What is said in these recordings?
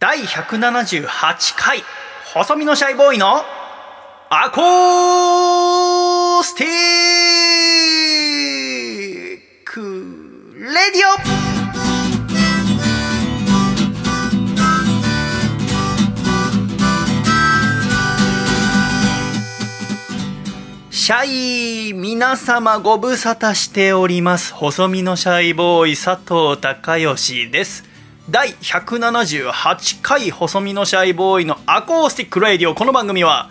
第178回細身のシャイボーイのアコースティック radio。シャイ皆様ご無沙汰しております。細身のシャイボーイ佐藤孝義です。第178回細身のシャイボーイのアコースティックレディオこの番組は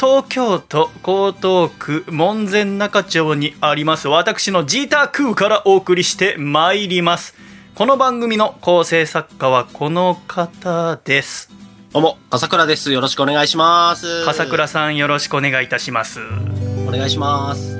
東京都江東区門前仲町にあります私のジータークーからお送りしてまいりますこの番組の構成作家はこの方ですどうも、笠倉です。よろしくお願いします。笠倉さんよろしくお願いいたしますお願いします。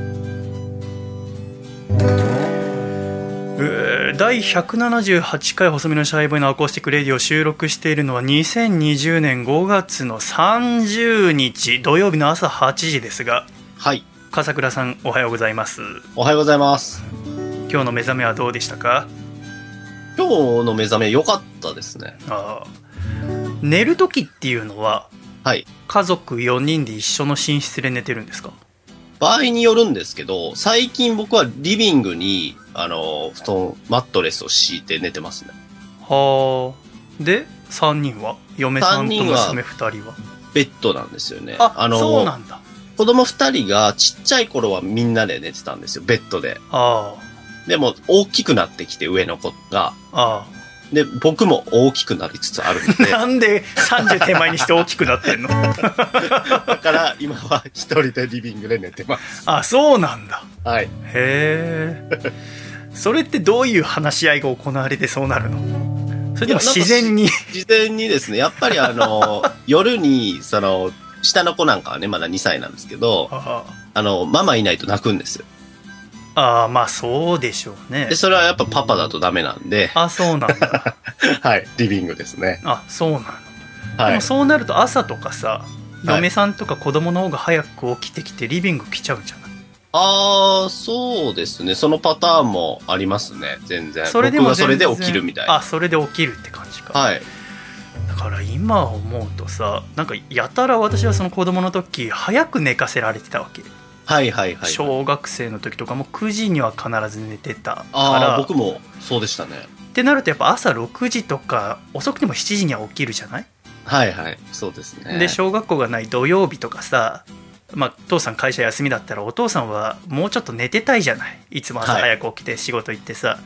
えー第178回細身のシャイボーイのアコースティックレディを収録しているのは2020年5月の30日土曜日の朝8時ですがはい。笠倉さんおはようございますおはようございます。今日の目覚めはどうでしたか？今日の目覚め良かったですね。あー寝る時っていうのははい。家族4人で一緒の寝室で寝てるんですか？場合によるんですけど、最近僕はリビングに、あの、布団、マットレスを敷いて寝てますね。はあで3人は？嫁さんと娘2人はベッドなんですよね。あの、そうなんだ子供二人がちっちゃい頃はみんなで寝てたんですよ、ベッドで。あでも、大きくなってきて、上の子が。ああで、僕も大きくなりつつあるのあで、なんで30手前にして大きくなってんの？だから今は一人でリビングで寝てます。あそうなんだ。はい。へえ。それってどういう話し合いが行われてそうなるの？それでも自然に。事前にですね、やっぱりあの、夜に、その、下の子なんかはね、まだ2歳なんですけど、ああの、ママいないと泣くんですよ。あまあそうでしょうねで、それはやっぱパパだとダメなんで、あそうなんだ はい、リビングですね。あそうなの、はいでも。そうなると朝とかさはい嫁さんとか子供の方が早く起きてきてリビング来ちゃうんじゃない？あー、そうですね。そのパターンもありますね、全然。それでも僕がそれで起きるみたいな。あそれで起きるって感じか、はい。だから今思うとさなんかやたら私はその子供の時早く寝かせられてたわけ、はいはいはい。小学生の時とかも9時には必ず寝てたかあらー、僕もそうでしたね。ってなるとやっぱ朝6時とか遅くても7時には起きるじゃない、はいはい。そうですね。で小学校がない土曜日とかさまあ父さん会社休みだったらお父さんはもうちょっと寝てたいじゃない？いつも朝はい早く起きて仕事行ってさ、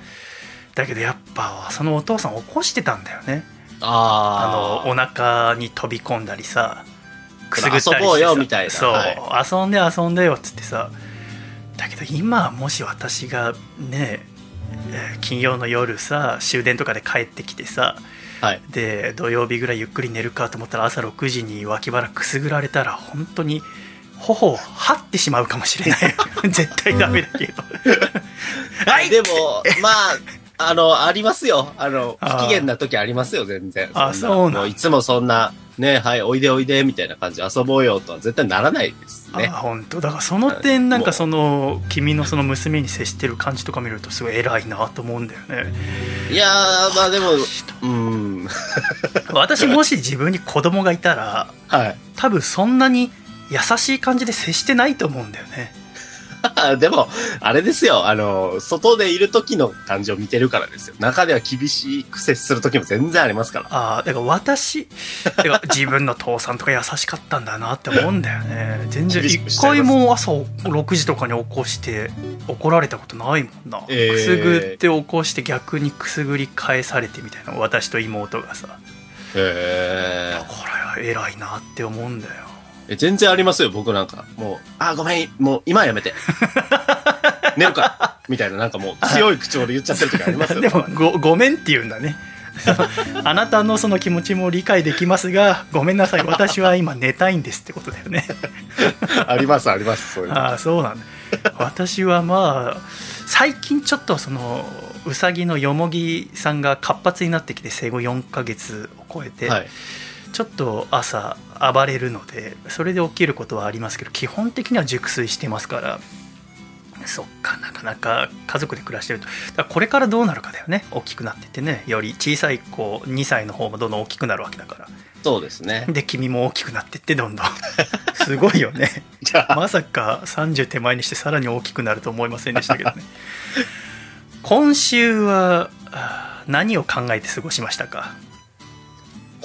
だけどやっぱそのお父さん起こしてたんだよねああのお腹に飛び込んだりさくすぐったりしてよみたいなそう、は遊んで遊んでよっつってさ。だけど今もし私がねえー金曜の夜さ終電とかで帰ってきてさ。はい。で土曜日ぐらいゆっくり寝るかと思ったら朝6時に脇腹くすぐられたら本当に頬を張ってしまうかもしれない。絶対ダメだけど。はい！でも、まあ、あの、ありますよ。あの、不機嫌な時ありますよ、全然。あんそうなんもういつもそんな、ね、はい、おいでおいで、みたいな感じで遊ぼうよとは絶対ならないですあね。本当だからその点はいなんかその君のその娘に接してる感じとか見るとすごい偉いなと思うんだよねいやー、まあでも、うん。私もし自分に子供がいたらはい。多分そんなに優しい感じで接してないと思うんだよね でも、あれですよ、あの、外でいる時の感じを見てるからですよ。中では厳しく接する時も全然ありますから。ああだから私 だから自分の父さんとか優しかったんだなって思うんだよね。全然一回も朝6時とかに起こして怒られたことないもんな、えー。くすぐって起こして逆にくすぐり返されてみたいな。私と妹がさ。へー。だから偉いなって思うんだよえ全然ありますよ、僕なんか。もう、あ、ごめん、もう今はやめて。寝るから。みたいな、なんかもう強い口調で言っちゃってる時ありますよ。でもごごめんって言うんだね あなたのその気持ちも理解できますがごめんなさい私は今寝たいんですってことだよね あります、あります、そういうの。ああそうなんだ私はまあ最近ちょっとそのうさぎのよもぎさんが活発になってきて生後4ヶ月を超えて、はい。ちょっと朝暴れるのでそれで起きることはありますけど基本的には熟睡してますから。そっかなかなか家族で暮らしてると。だからこれからどうなるかだよね。大きくなってってね。より小さい子2歳の方もどんどん大きくなるわけだから。そうですね。で君も大きくなってってどんどん。すごいよね。じゃあ、まさか30手前にしてさらに大きくなると思いませんでしたけどね。今週は何を考えて過ごしましたか、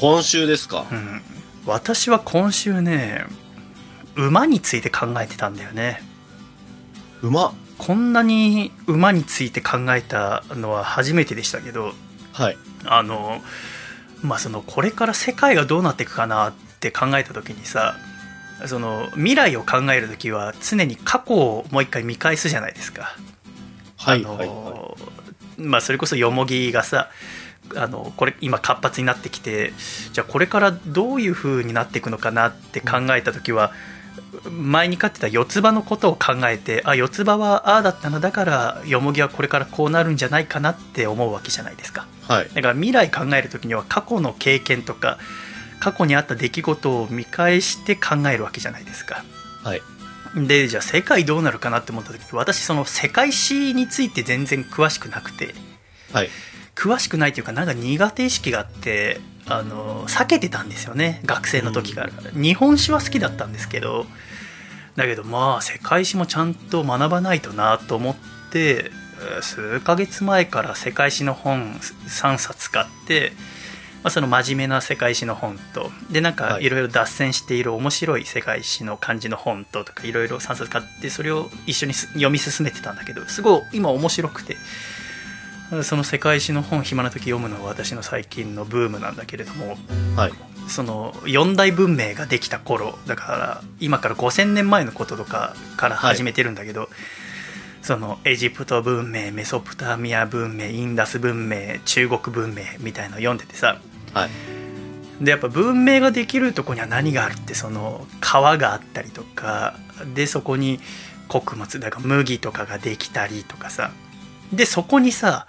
今週ですかう。ん、私は今週ね馬について考えてたんだよね馬？こんなに馬について考えたのは初めてでしたけどはい。あのまあそのこれから世界がどうなっていくかなって考えた時にさその未来を考える時は常に過去をもう一回見返すじゃないですか。はい。はい。はまあ、それこそよもぎがさあのこれ今活発になってきてじゃあこれからどういう風になっていくのかなって考えた時は前に飼ってた四つ葉のことを考えてあ四つ葉はああだったなだからよもぎはこれからこうなるんじゃないかなって思うわけじゃないですかい。はい。だから未来考える時には過去の経験とか過去にあった出来事を見返して考えるわけじゃないですかはい。でじゃあ世界どうなるかなって思った時私その世界史について全然詳しくなくてはい。詳しくないというかなんか苦手意識があってあの避けてたんですよね学生の時から、日本史は好きだったんですけどだけどまあ世界史もちゃんと学ばないとなと思ってえー数ヶ月前から世界史の本3冊買って、まあ、その真面目な世界史の本とでなんかはい。いろいろ脱線している面白い世界史の漢字の本ととかいろいろ3冊買ってそれを一緒にす読み進めてたんだけどすごい今面白くてその世界史の本暇な時読むのは私の最近のブームなんだけれどもはい。その四大文明ができた頃だから今から5000年前のこととかから始めてるんだけど、そのエジプト文明メソポタミア文明インダス文明中国文明みたいのを読んでてさはい。でやっぱ文明ができるとこには何があるってその川があったりとかでそこに穀物だから麦とかができたりとかさでそこにさ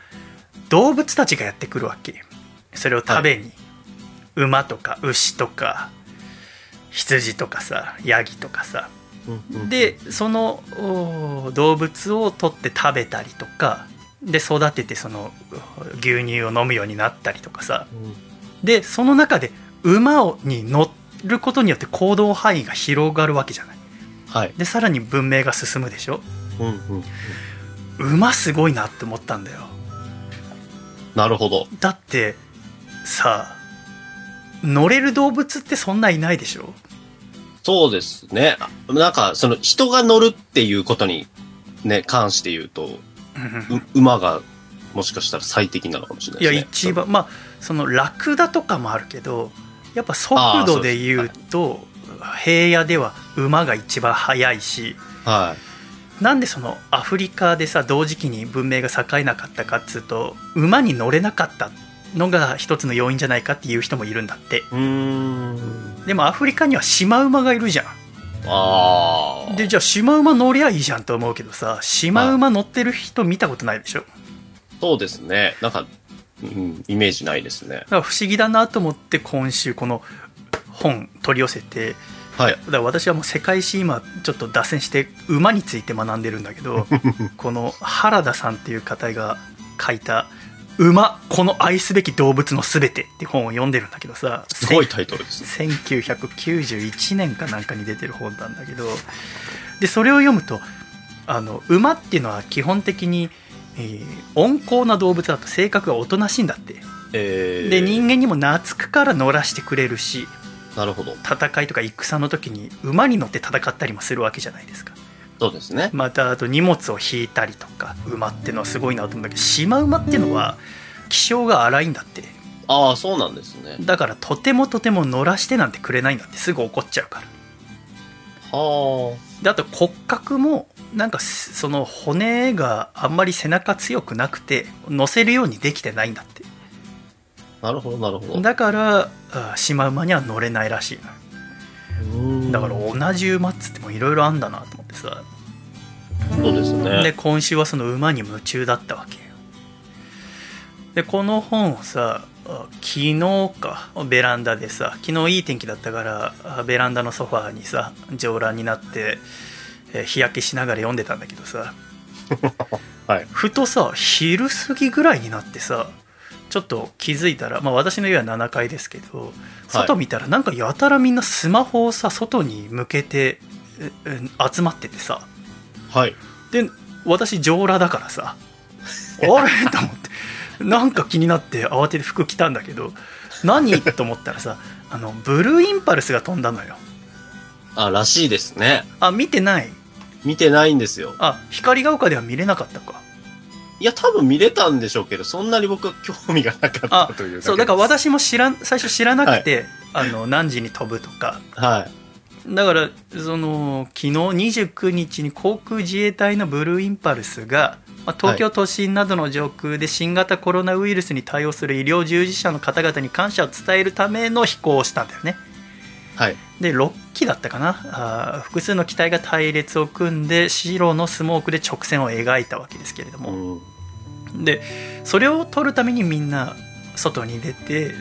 動物たちがやってくるわけ。それを食べに、馬とか牛とか羊とかさヤギとかさ。うんうんでそのお動物を取って食べたりとかで育ててその牛乳を飲むようになったりとかさ。うん。でその中で馬をに乗ることによって行動範囲が広がるわけじゃない。はい。でさらに文明が進むでしょ。うんうん。馬すごいなって思ったんだよなるほど。だってさ乗れる動物ってそんないないでしょ？そうですね。あなんか、その人が乗るっていうことにね、関して言うと、う馬がもしかしたら最適なのかもしれないいやですね。一番まあそのラクダとかもあるけどやっぱ速度で言うと平野では馬が一番速いしはい。なんでそのアフリカでさ同時期に文明が栄えなかったかっつうと馬に乗れなかったのが一つの要因じゃないかっていう人もいるんだってうーん。でもアフリカにはシマウマがいるじゃんああ。でじゃあシマウマ乗りゃいいじゃんと思うけどさシマウマ乗ってる人見たことないでしょ？そうですね。なんか、うん、イメージないですねだ。から不思議だなと思って今週この本取り寄せてはいだ。から私はもう世界史今ちょっと脱線して馬について学んでるんだけど この原田さんっていう方が書いた「馬この愛すべき動物のすべて」って本を読んでるんだけどさすごいタイトルですね。1991年かなんかに出てる本なんだけどでそれを読むとあの馬っていうのは基本的に、えー温厚な動物だと性格がおとなしいんだってえー、で人間にも懐くから乗らしてくれるしなるほど。戦いとか戦の時に馬に乗って戦ったりもするわけじゃないですかそうですね。またあと荷物を引いたりとか馬っていうのはすごいなと思うんだけどシマ馬っていうのは気性が荒いんだってああ、そうなんですね。だからとてもとても乗らしてなんてくれないんだってすぐ怒っちゃうからはであと骨格もなんかその骨があんまり背中強くなくて乗せるようにできてないんだってあ。なるほど、なるほど。だからあシマウマには乗れないらしい。だから同じ馬っつってもいろいろあんだなと思ってさ。そうですでね。今週はその馬に夢中だったわけよ。でこの本をさあ昨日かベランダでさ昨日いい天気だったからあベランダのソファーにさ上覧になってえー日焼けしながら読んでたんだけどさ。はい。ふとさ昼過ぎぐらいになってさちょっと気づいたら、まあ、私の家は7階ですけど外見たらなんかやたらみんなスマホをさ外に向けてええ集まっててさ。はい。で私上裸だからさ。あれ？と思って。なんか気になって慌てて服着たんだけど何？と思ったらさあのブルーインパルスが飛んだのよ。あ、らしいですね。あ見てない？見てないんですよ。あ光が丘では見れなかったかいや、多分見れたんでしょうけど、そんなに僕は興味がなかったというそうだから。私も知らん最初知らなくて、あの何時に飛ぶとかはい。だからその昨日29日に航空自衛隊のブルーインパルスが、まあ、東京都心などの上空で新型コロナウイルスに対応する医療従事者の方々に感謝を伝えるための飛行をしたんだよねはい。で6機だったかな？あー複数の機体が隊列を組んで白のスモークで直線を描いたわけですけれども、うん。でそれを撮るためにみんな外に出て、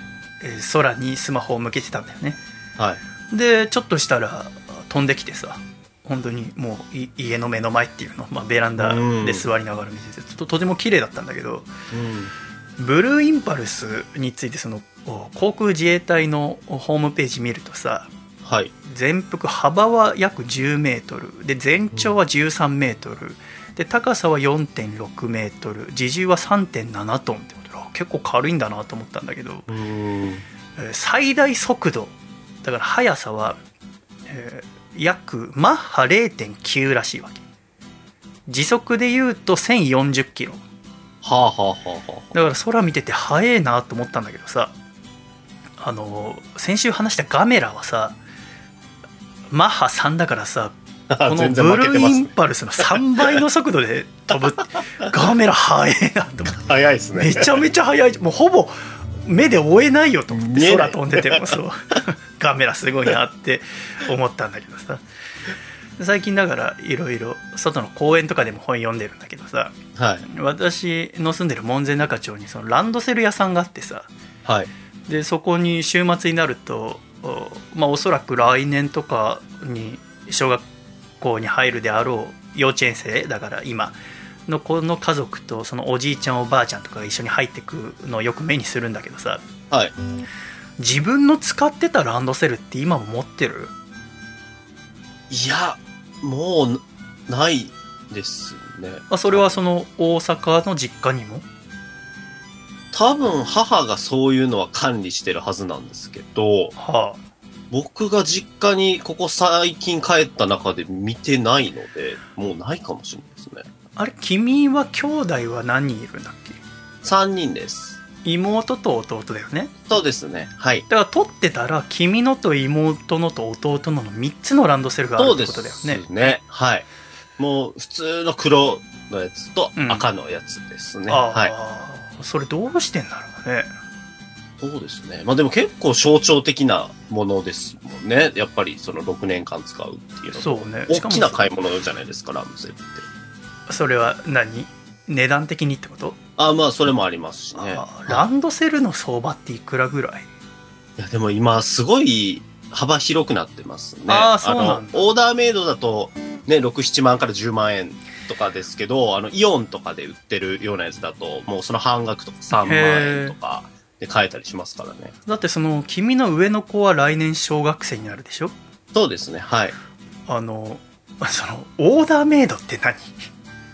えー空にスマホを向けてたんだよねはい。でちょっとしたら飛んできてさ本当にもうい家の目の前っていうの、まあ、ベランダで座りながら見ててちょっととても綺麗だったんだけどうん。ブルーインパルスについてそのお航空自衛隊のホームページ見るとさはい。全幅幅は約10メートル。で全長は13メートル。で高さは4.6メートル。自重は3.7トンってこと結構軽いんだなと思ったんだけど、最大速度。だから速さは、えー約マッハ0.9らしいわけ。時速で言うと1040キロ。はあはあはあはだから空見てて速えなと思ったんだけどさあの先週話したガメラはさマッハ3だからさ あ。このブルーイン。パルスの3倍の速度で飛ぶ ガメラ速えなと思って早いですね。めちゃめちゃ速いもうほぼ目で追えないよと思って空飛んでてもそう カメラすごいなって思ったんだけどさ最近だからいろいろ外の公園とかでも本読んでるんだけどさはい。私の住んでる門前仲町にそのランドセル屋さんがあってさはい。でそこに週末になるとお,、まあ、おそらく来年とかに小学校に入るであろう幼稚園生だから今の子の家族とそのおじいちゃんおばあちゃんとかが一緒に入ってくのをよく目にするんだけどさはい。自分の使ってたランドセルって今も持ってる？いや、もう、ないですね。あそれはその大阪の実家にも？多分母がそういうのは管理してるはずなんですけど、は僕が実家にここ最近帰った中で見てないので、もうないかもしれないですね。ああれ？君は兄弟は何人いるんだっけ？3人です。妹と弟だよね？そうですね。はい。だから取ってたら君のと妹のと弟のの3つのランドセルがあるってそうでことだよねすね。はい。もう普通の黒のやつとうん赤のやつですね。ああ、はい。それどうしてんだろうねそうですね。まあでも結構象徴的なものですもんね。やっぱりその6年間使うっていうのそうね大きなし買い物じゃないですか、ランドセルって。それは何？値段的にってこと、ああまあそれもありますしね。ランドセルの相場っていくらぐらい？いやでも今すごい幅広くなってますね。あーそうなんだの、オーダーメイドだとね、6、7万から10万円とかですけど、あの、イオンとかで売ってるようなやつだと、もうその半額とか3万円とかで買えたりしますからね。だってその君の上の子は来年小学生になるでしょ？そうですね、はい。あのそのオーダーメイドって何？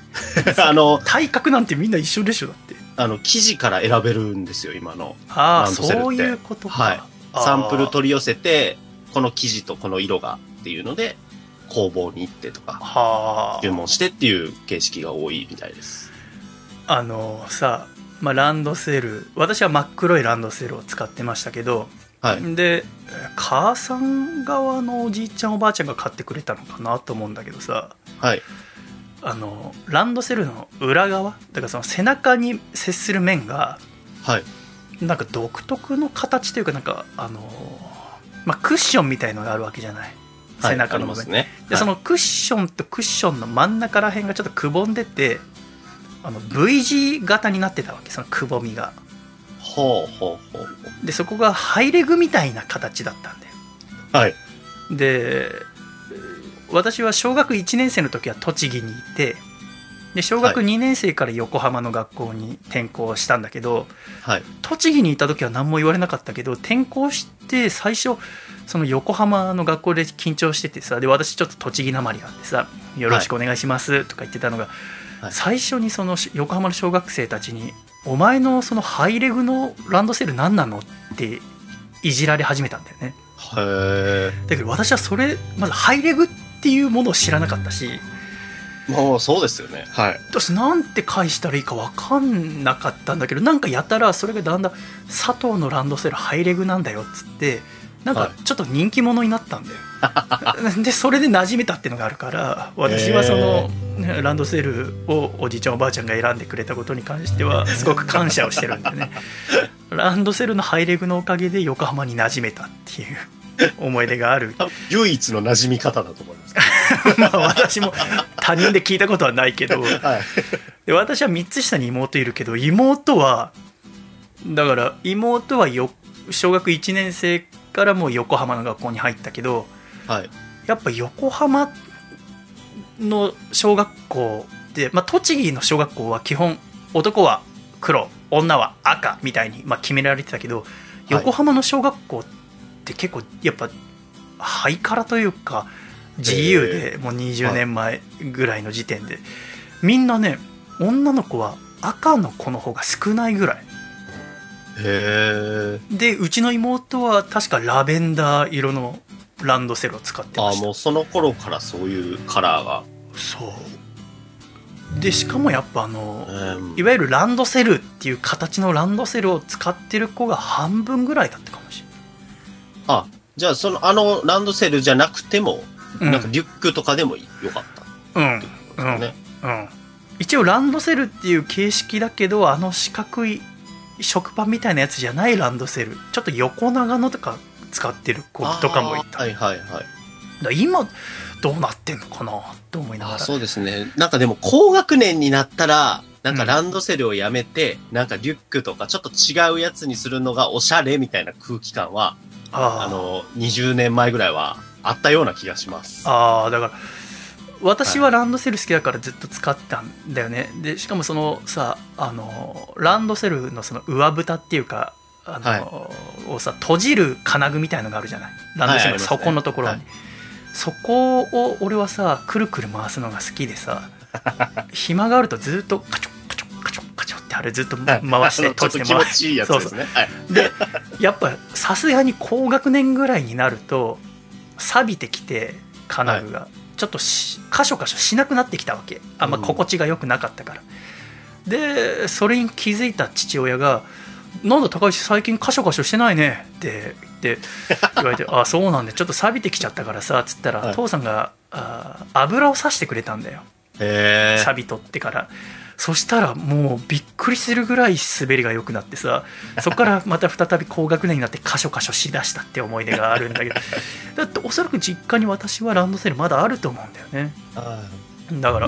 あの、体格なんてみんな一緒でしょだって。あの、生地から選べるんですよ、今の。ああそういうことか、はい。サンプル取り寄せて、この生地とこの色がっていうので、工房に行ってとか、は注文してっていう形式が多いみたいです。ああのさ、まあ、ランドセル私は真っ黒いランドセルを使ってましたけど、はい。で母さん側のおじいちゃんおばあちゃんが買ってくれたのかなと思うんだけどさはい。あのランドセルの裏側だからその背中に接する面がはい。なんか独特の形というかなんかあの、まあ、クッションみたいのがあるわけじゃない背中の部分に、はいね。でその、のクッションとクッションの真ん中ら辺がちょっとくぼんでてあの V 字型になってたわけそのくぼみがほうほうほうでそこがハイレグみたいな形だったんだよほう。はい。で私は小学1年生の時は栃木にいてで小学2年生から横浜の学校に転校したんだけど、はい。栃木にいた時は何も言われなかったけど転校して最初その横浜の学校で緊張しててさで私ちょっと栃木なまりがあってさ「よろしくお願いします」とか言ってたのが、はい最初にその横浜の小学生たちに「お前のそのハイレグのランドセル何なの?」っていじられ始めたんだよね。だけど私はそれまずハイレグっていうものを知らなかったしもうそうですよね。はい。私なんて返したらいいか分かんなかったんだけどなんかやたらそれがだんだん佐藤のランドセルハイレグなんだよっつってなんかちょっと人気者になったんだよ、でそれで馴染めたっていうのがあるから私はその、ねランドセルをおじいちゃんおばあちゃんが選んでくれたことに関してはすごく感謝をしてるんでね。ランドセルのハイレグのおかげで横浜に馴染めたっていう 思い出がある唯一の馴染み方だと思います。まあ私も他人で聞いたことはないけど はい。で私は3つ下に妹いるけど妹はだから妹はよ小学1年生からもう横浜の学校に入ったけどはい。やっぱ横浜の小学校で、まあ、栃木の小学校は基本男は黒女は赤みたいに、まあ、決められてたけど横浜の小学校って結構やっぱハイカラというか自由でもう20年前ぐらいの時点で。みんなね女の子は赤の子の方が少ないぐらい。へえ。でうちの妹は確かラベンダー色のランドセルを使ってああ、ました。もうその頃からそういうカラーが。そう。でしかもやっぱあのうん。いわゆるランドセルっていう形のランドセルを使ってる子が半分ぐらいだったかも。しあ、じゃあその、あのランドセルじゃなくても、れなんかリュックとかでもよかった。うん。ってことですね。うん。一応ランドセルっていう形式だけどあの四角い食パンみたいなやつじゃないランドセル。ちょっと横長のとか使ってる子とかもいた、はいはいはい。今どうなってんのかなと思いながら。あそうですね。なんかでも高学年になったら、なんかランドセルをやめて、なんかリュックとかちょっと違うやつにするのがおしゃれみたいな空気感は、あの、20年前ぐらいはあったような気がします。あーだから私はランドセル好きだからずっと使ったんだよね。でしかもそのさあのランドセルのその上蓋っていうかあの、をさ閉じる金具みたいのがあるじゃない。ランドセルの底のところに、はいそこを俺はさくるくる回すのが好きでさ 暇があるとずっとカチョカチョカチョカチョってあれずっと回して閉じて回して。ちいいやつですね。はい。でやっぱさすがに高学年ぐらいになると錆びてきて金具が、ちょっとしカショカショしなくなってきたわけ。あんま心地が良くなかったから、でそれに気づいた父親が「なんだ高橋最近カショカショしてないね」って言って言われて「あそうなんでちょっと錆びてきちゃったからさ」つったら、はい。父さんがあ油をさしてくれたんだよ。錆び取ってから。そしたらもうびっくりするぐらい滑りが良くなってさそこから また再び高学年になってカショカショしだしたって思い出があるんだけど。だっておそらく実家に私はランドセルまだあると思うんだよね。はだから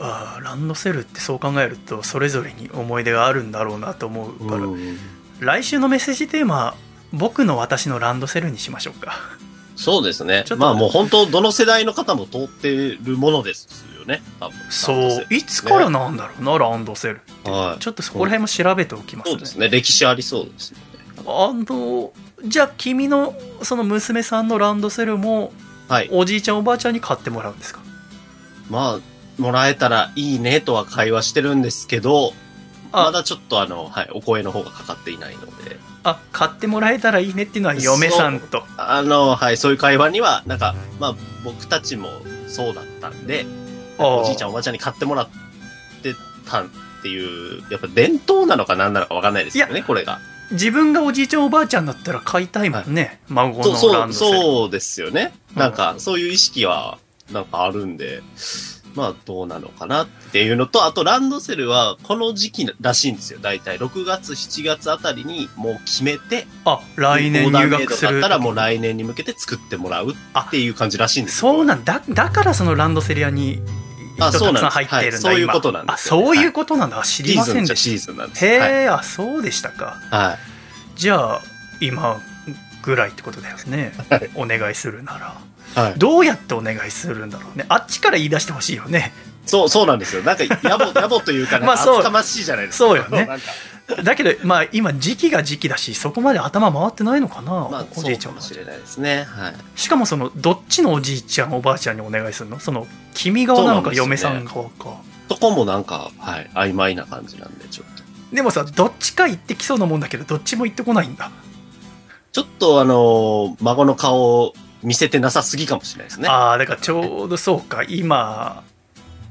あーランドセルってそう考えるとそれぞれに思い出があるんだろうなと思ういから、うん。来週のメッセージテーマ僕の私のランドセルにしましょうか。そうですね。まあもう本当どの世代の方も通ってるものですよね。多分。そう。いつからなんだろうな、ランドセルって、はい。ちょっとそこら辺も調べておきますね。そうですね。歴史ありそうですね。あのじゃあ君のその娘さんのランドセルもはい。おじいちゃんおばあちゃんに買ってもらうんですか？まあ、もらえたらいいねとは会話してるんですけど、あ。まだちょっとあの、はい、お声の方がかかっていないので、あ買ってもらえたらいいねっていうのは嫁さんと。あの、はい、そういう会話には、なんか、まあ、僕たちもそうだったんで、おじいちゃんおばあちゃんに買ってもらってたっていう、やっぱ伝統なのか何なのかわかんないですよね、これが。自分がおじいちゃんおばあちゃんだったら買いたいもんね、孫そう、のそう、ランドセルそうですよね。うんなん。か、そういう意識は、なんかあるんで、まあ、どうなのかなっていうのと、あと、ランドセルは、この時期らしいんですよ。だいたい6月、7月あたりに、もう決めて、あ来年入学するだったら、もう来年に向けて作ってもらうっていう感じらしいんですそうなんんだだからそのランドセル屋にあ人たくそうなん入ってるんだ、今。はいそういうことなんですよあそういうことなんだ、知りませんでシーしズンじゃシーズンなんです。たへはい。え、あそうでしたか。はい。じゃあ今ぐらいってことだよね、はい。お願いするならはい。どうやってお願いするんだろうねあっちから言い出してほしいよねそう、そうなんですよ。なんか、野暮、野暮というか、まあそう厚かましいじゃないですか。そうよねだけどまあ今時期が時期だしそこまで頭回ってないのかな、まあ、おじいちゃんかもしれないですね。はい。しかもそのどっちのおじいちゃんおばあちゃんにお願いするの？その君側なのか嫁さん側かそこもなんか、はい、曖昧な感じなんで、ちょっと。でもさどっちか行ってきそうなもんだけどどっちも行ってこないんだ、ちょっとあのー孫の顔を見せてなさすぎかもしれないですね。ああだからちょうどそうか今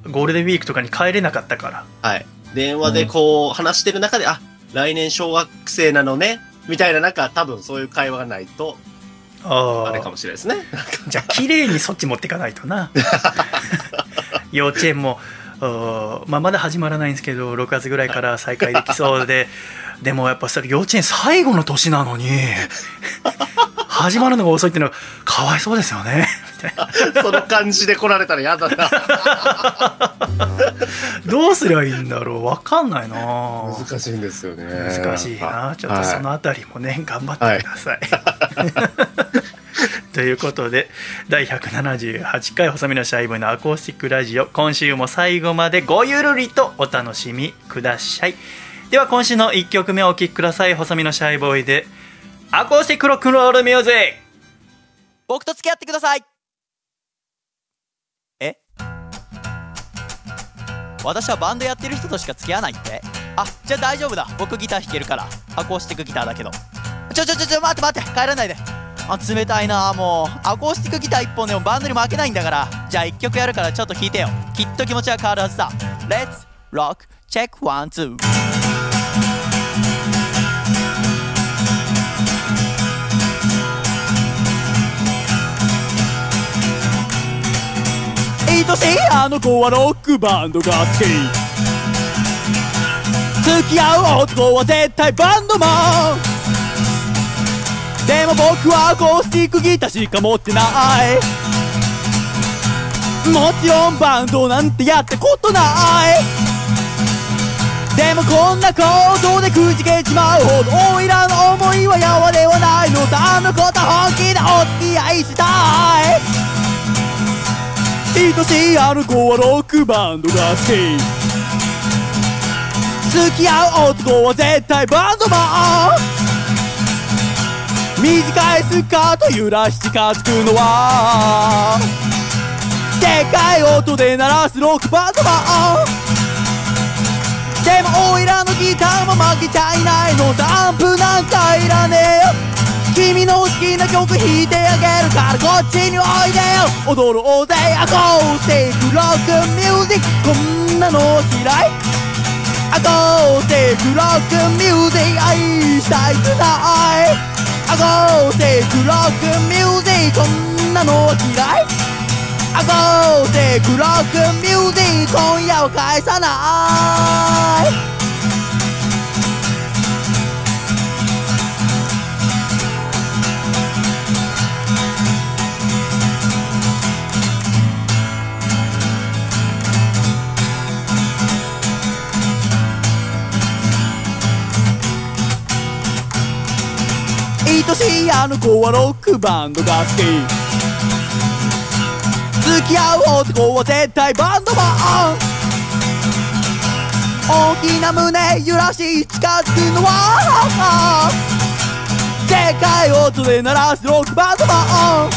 ゴールデンウィークとかに帰れなかったからはい。電話でこう、話してる中で、あ、来年小学生なのね、みたいな、なんか多分そういう会話がないと、ああれかもしれないですね。じゃあ綺麗にそっち持っていかないとな 幼稚園も、まあ、まだ始まらないんですけど6月ぐらいから再開できそうででもやっぱそれ幼稚園最後の年なのに始まるのが遅いっていうのはかわいそうですよね。その感じで来られたら嫌だな。どうすりゃいいんだろう。分かんないな。難しいんですよね。難しいな。ちょっとそのあたりもね、頑張ってください、ということで第178回細身のシャイボーイのアコースティックラジオ今週も最後までごゆるりとお楽しみくださいでは今週の1曲目をお聴きください。細身のシャイボーイでアコースティックロックンロールミュージック。僕と付き合ってください。え？私はバンドやってる人としか付き合わないって？あじゃあ大丈夫だ。僕ギター弾けるから。アコースティックギターだけど。ちょちょちょちょ待って待って帰らないで。あ冷たいなもう。アコースティックギター1本でもバンドに負けないんだから。じゃあ1曲やるからちょっと弾いてよ。きっと気持ちは変わるはずだ。レッツロック Let's rock check one two. 愛しいあの子はロックバンドが好き。付き合う男は絶対バンドマン。でも僕はアコースティックギターしか持ってない。もちろんバンドなんてやったことないでもこんなことでくじけちまうほどおいらの思いはやわではないのだ。あの子と本気でお付き合いしたい。愛しいあの子はロックバンドが好き付き合う男は絶対バンドマン。短いスカート揺らし近づくのは。でかい音で鳴らすロックバンドマン。でもおいらのギターも負けちゃいないのダンプなんかいらねえよ。君の好きな曲弾いてあげるからこっちにおいでよ。踊ろうぜアコースティックロックミュージック。こんなの嫌い？アコースティックロックミュージック愛したいくない？アコースティックロックミュージックこんなの嫌い？アコースティックロックミュージック今夜は返さない。愛しいあの子はロックバンドが好き。き合う男は絶対バンドマン大きな胸揺らし近づくのはでかい音で鳴らすロックバンドマン。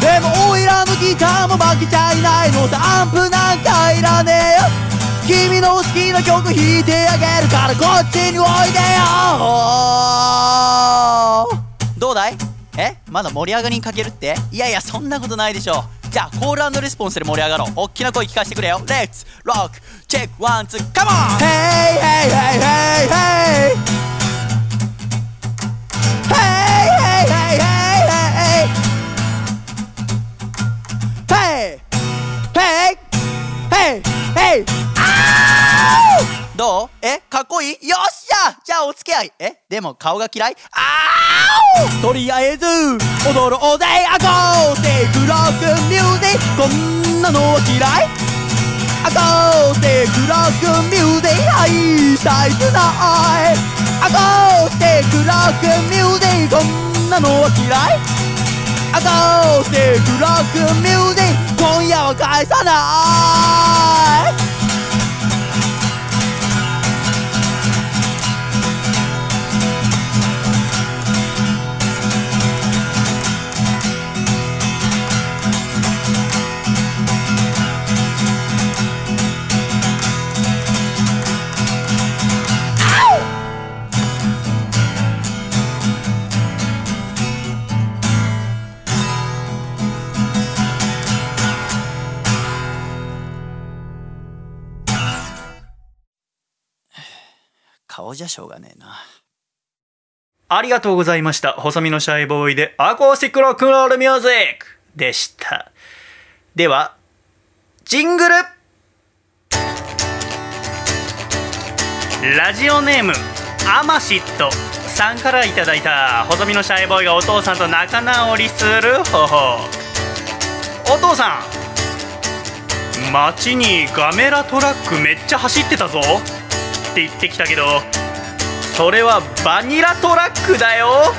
でもおいらのギターも負けちゃいないのダンプなんかいらねえよ。君の好きな曲弾いてあげるからこっちにおいでよ。どうだい？えまだ盛り上がりにかけるって？いやいやそんなことないでしょ。じゃあコールレスポンスで盛り上がろう。おっきな声聞かせてくれよ。 Let's rock check one two come on hey hey hey hey hey hey hey hey hey hey hey heyヘイあーどう？え？かっこいい？よっしゃ！じゃあお付き合い。え？でも顔が嫌い？あーとりあえず踊ろうぜアコー！ティックロックミュージック。こんなのは嫌い？アコー！ティックロックミュージック。愛したいくない。アコー！ティックロックミュージック。こんなのは嫌い？アコー！ティックロックミュージック。今夜は返さない！顔じゃしょうがねえなありがとうございました。細身のシャイボーイでアコースティックロックンロールミュージックでした。では、ジングルラジオネーム、アマシットさんからいただいた細身のシャイボーイがお父さんと仲直りする方法。お父さん、街にガメラトラックめっちゃ走ってたぞって言ってきたけど、それはバニラトラックだよ。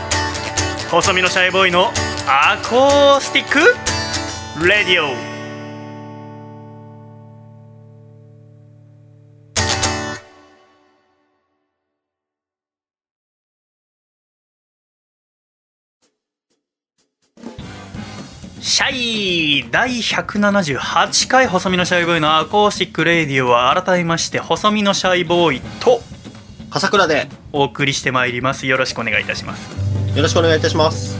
細身のシャイボーイのアコースティック radio。シャイ第178回細身のシャイボーイのアコースティックレディオは改めまして細身のシャイボーイと笠倉でお送りしてまいりますよろしくお願いいたしますよろしくお願いいたします。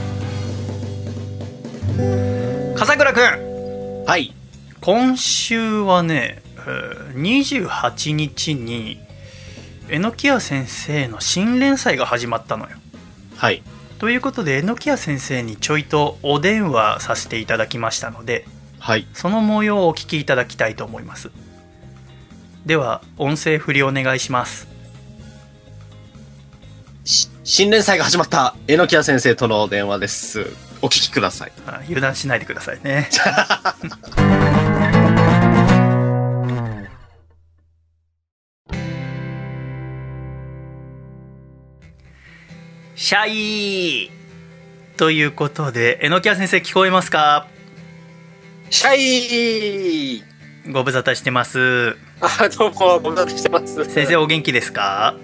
笠倉くんはい。今週はねえー28日に榎谷先生の新連載が始まったのよはい。ということで榎谷先生にちょいとお電話させていただきましたのではい。その模様をお聞きいただきたいと思いますでは音声振りお願いしますし新連載が始まった、えのきや先生との電話です。お聞きください。あ油断しないでくださいねシャイということで榎谷先生聞こえますか？シャイご無沙汰してますあ、どうも、ご無沙汰してます。先生お元気ですか？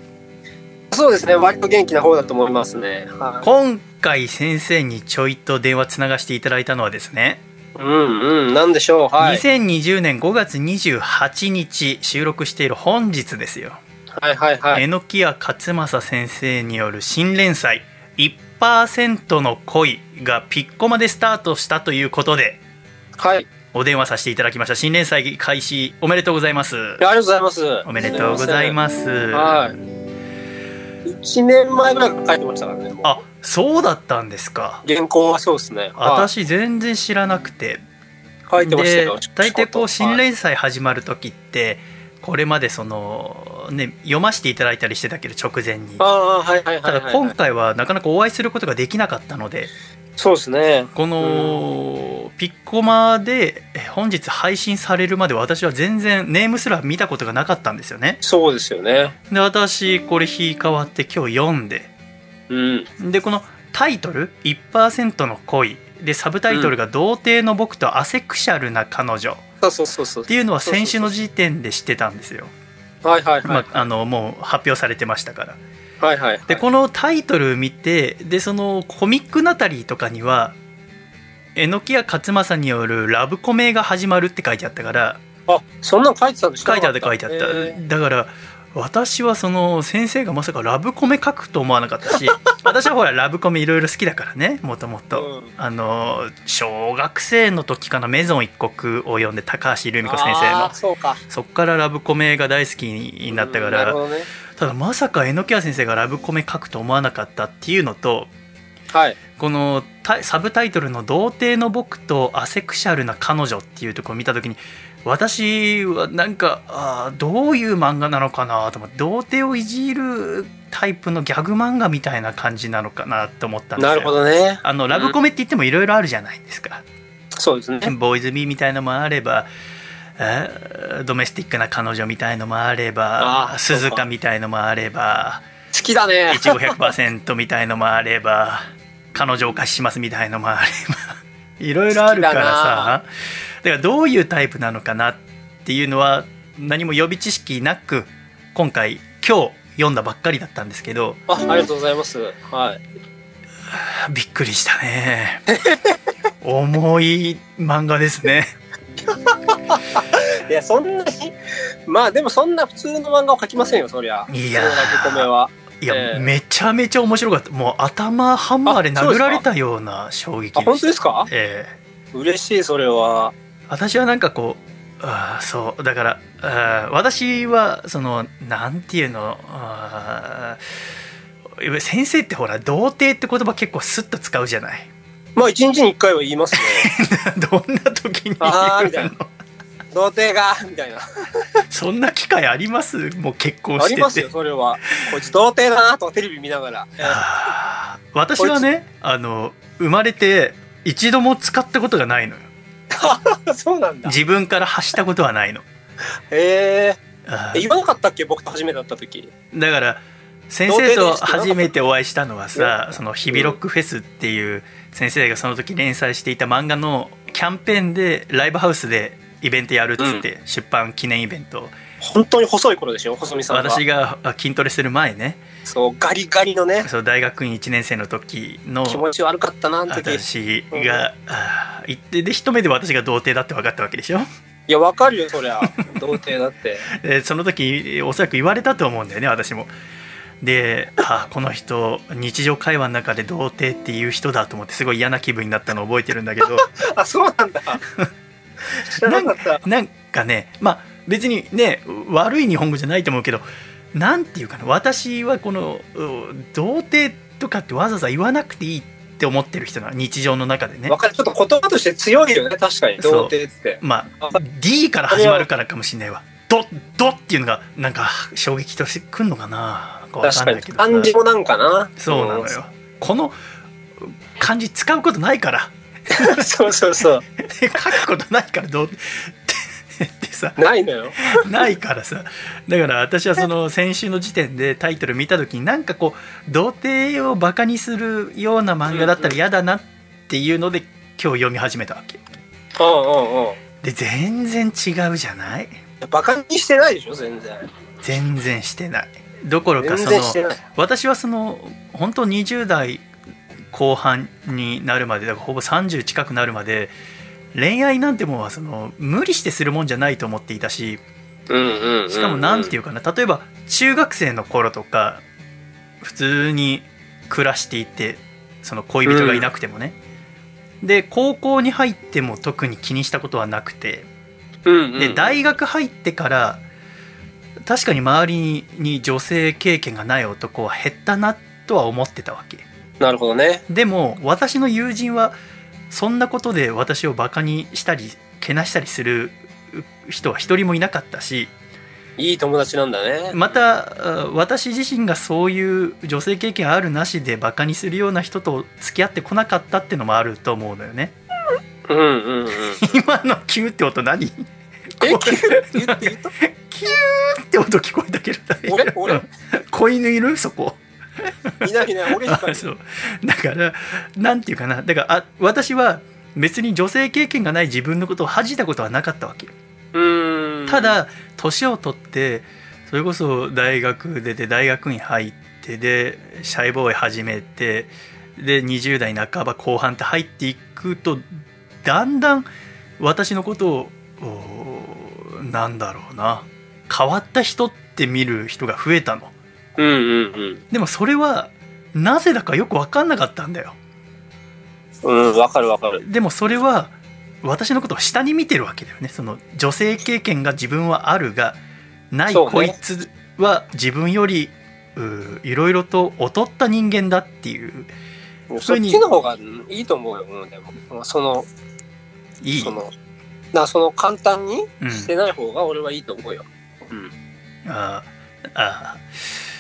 そうですね、割と元気な方だと思いますね。はい。今回先生にちょいと電話つながしていただいたのはですね、うんうん、なんでしょう、はい。2020年5月28日収録している本日ですよはいはいはい。榎谷勝正先生による新連載「1%の恋」がピッコマでスタートしたということではい。お電話させていただきました新連載開始おめでとうございますありがとうございます。おめでとうございますはい。1年前ぐらい書いてましたからね。あそうだったんですか原稿はそうですね。はい私全然知らなくて書いてましたでよ。大体こう新はい連載始まる時ってこれまでそのね読ませていただいたりしてたけど直前に。ああ、はいはいはいはい、ただ今回はなかなかお会いすることができなかったのでそうですね。このピッコマでえ本日配信されるまで私は全然ネームすら見たことがなかったんですよね。そうですよね。で私これ日変わって今日読んで。うん。でこのタイトル「1%の恋」でサブタイトルが「童貞の僕とアセクシャルな彼女」そうそうそうそう。っていうのは先週の時点で知ってたんですよ、はいはいはい。まあ、あのもう発表されてましたからはいはい、はい。でこのタイトル見てでそのコミックナタリーとかには榎谷勝正によるラブコメが始まるって書いてあったからあ、そんなん書いてたんですか？書いてあった書いてあった、だから私はその先生がまさかラブコメ書くと思わなかったし 私はほらラブコメいろいろ好きだからねもともとうんあの小学生の時かな「メゾン一国」を読んで高橋留美子先生あのーそうか。そっからラブコメが大好きになったからね。ただまさか榎谷先生がラブコメ書くと思わなかったっていうのとはい。このタサブタイトルの「童貞の僕とアセクシャルな彼女」っていうところを見た時に私はなんかあーどういう漫画なのかなと思って童貞をいじるタイプのギャグ漫画みたいな感じなのかなと思ったんですよなるほどね。あのラブコメって言ってもいろいろあるじゃないですか、そうですね。ボーイズビーみたいのもあればえードメスティックな彼女みたいのもあれば鈴鹿みたいのもあれば好きだねい。ちご100%みたいのもあれば彼女をお貸ししますみたいのもあればいろいろあるからさからどういうタイプなのかなっていうのは何も予備知識なく今回今日読んだばっかりだったんですけどあ、ありがとうございます。はい。びっくりしたね 重い漫画ですね いや、そんなに、まあでもそんな普通の漫画を描きませんよ、そりゃ。いやーそのラブコメは。いや、ええ。めちゃめちゃ面白かった。もう頭ハンマーで殴られたような衝撃でした。あ、本当ですか？ええ。嬉しい、それは。私はなんかこうあーそう。だからあー私はそのなんていうのあー先生ってほら童貞って言葉結構スッと使うじゃない。まあ一日に一回は言いますね。どんな時にあーみたい言うの童貞が、みたいな。そんな機会あります？もう結婚しててありますよ、それは。こいつ童貞だなとかテレビ見ながら。私はねあの生まれて一度も使ったことがないのよ そうなんだ。自分から発したことはないのへえ。言わなかったっけ？僕と初めて会った時。だから先生と初めてお会いしたのはさその日比ロックフェスっていう先生がその時連載していた漫画のキャンペーンでライブハウスでイベントやるっつって、出版記念イベント本当に細い頃でしょ、細見さんは。私があ筋トレする前ねそう、ガリガリのね。そう大学院1年生の時の気持ち悪かったな、私があー行ってで一目で私が童貞だって分かったわけでしょ？や、わかるよ、そりゃ。童貞だって。でその時おそらく言われたと思うんだよね私もであこの人日常会話の中で童貞っていう人だと思ってすごい嫌な気分になったのを覚えてるんだけど あ、そうなんだ。なんかねまあ別にね悪い日本語じゃないと思うけどなんていうかな私はこのう童貞とかってわざわざ言わなくていいって思ってる人なの日常の中でねわかる。ちょっと言葉として強いよね、確かに。童貞って。まあ D から始まるからかもしれないわドドっていうのがなんか衝撃としてくんのかな確かに。漢字もなんかな。そうなのよこの漢字使うことないからうん。そうそうそう。書くことないからどう？ってさないのよ。ないからさだから私はその先週の時点でタイトル見た時になんかこう童貞をバカにするような漫画だったら嫌だなっていうので今日読み始めたわけうんうんうん。で全然違うじゃない？バカにしてないでしょ、全然。全然してないどころか全その。私はその本当20代後半になるまでだからほぼ30近くなるまで恋愛なんてもんはその無理してするもんじゃないと思っていたしうんうんうん。しかも何ていうかな例えば中学生の頃とか普通に暮らしていてその恋人がいなくてもね、で高校に入っても特に気にしたことはなくてうんうん。で大学入ってから確かに周りに女性経験がない男は減ったなとは思ってたわけなるほどね。でも私の友人はそんなことで私をバカにしたりけなしたりする人は一人もいなかったしいい友達なんだね。またあ私自身がそういう女性経験あるなしでバカにするような人と付き合ってこなかったってのもあると思うのよね。うんうんうん。今のキューって音何？え、言って言った？キューって音聞こえたけど俺俺うん子犬いる？そこ いないいない、俺しかいない。あそう。だからなんていうかな。だからあ私は別に女性経験がない自分のことを恥じたことはなかったわけ。た、だ年を取ってそれこそ大学出て大学院入ってでシャイボーイ始めてで20代半ば後半って入っていくとだんだん私のことをおなんだろうな。変わった人って見る人が増えたのうんうんうん。でもそれはなぜだかよく分かんなかったんだようん、わかるわかる。でもそれは私のことを下に見てるわけだよねその女性経験が自分はあるがないこいつは自分よりういろいろと劣った人間だっていうそっちの方がうんいいと思うよ、うん、でも。その、いい？その、な、その簡単にうんしてない方が俺はいいと思うよ。うん。あーあー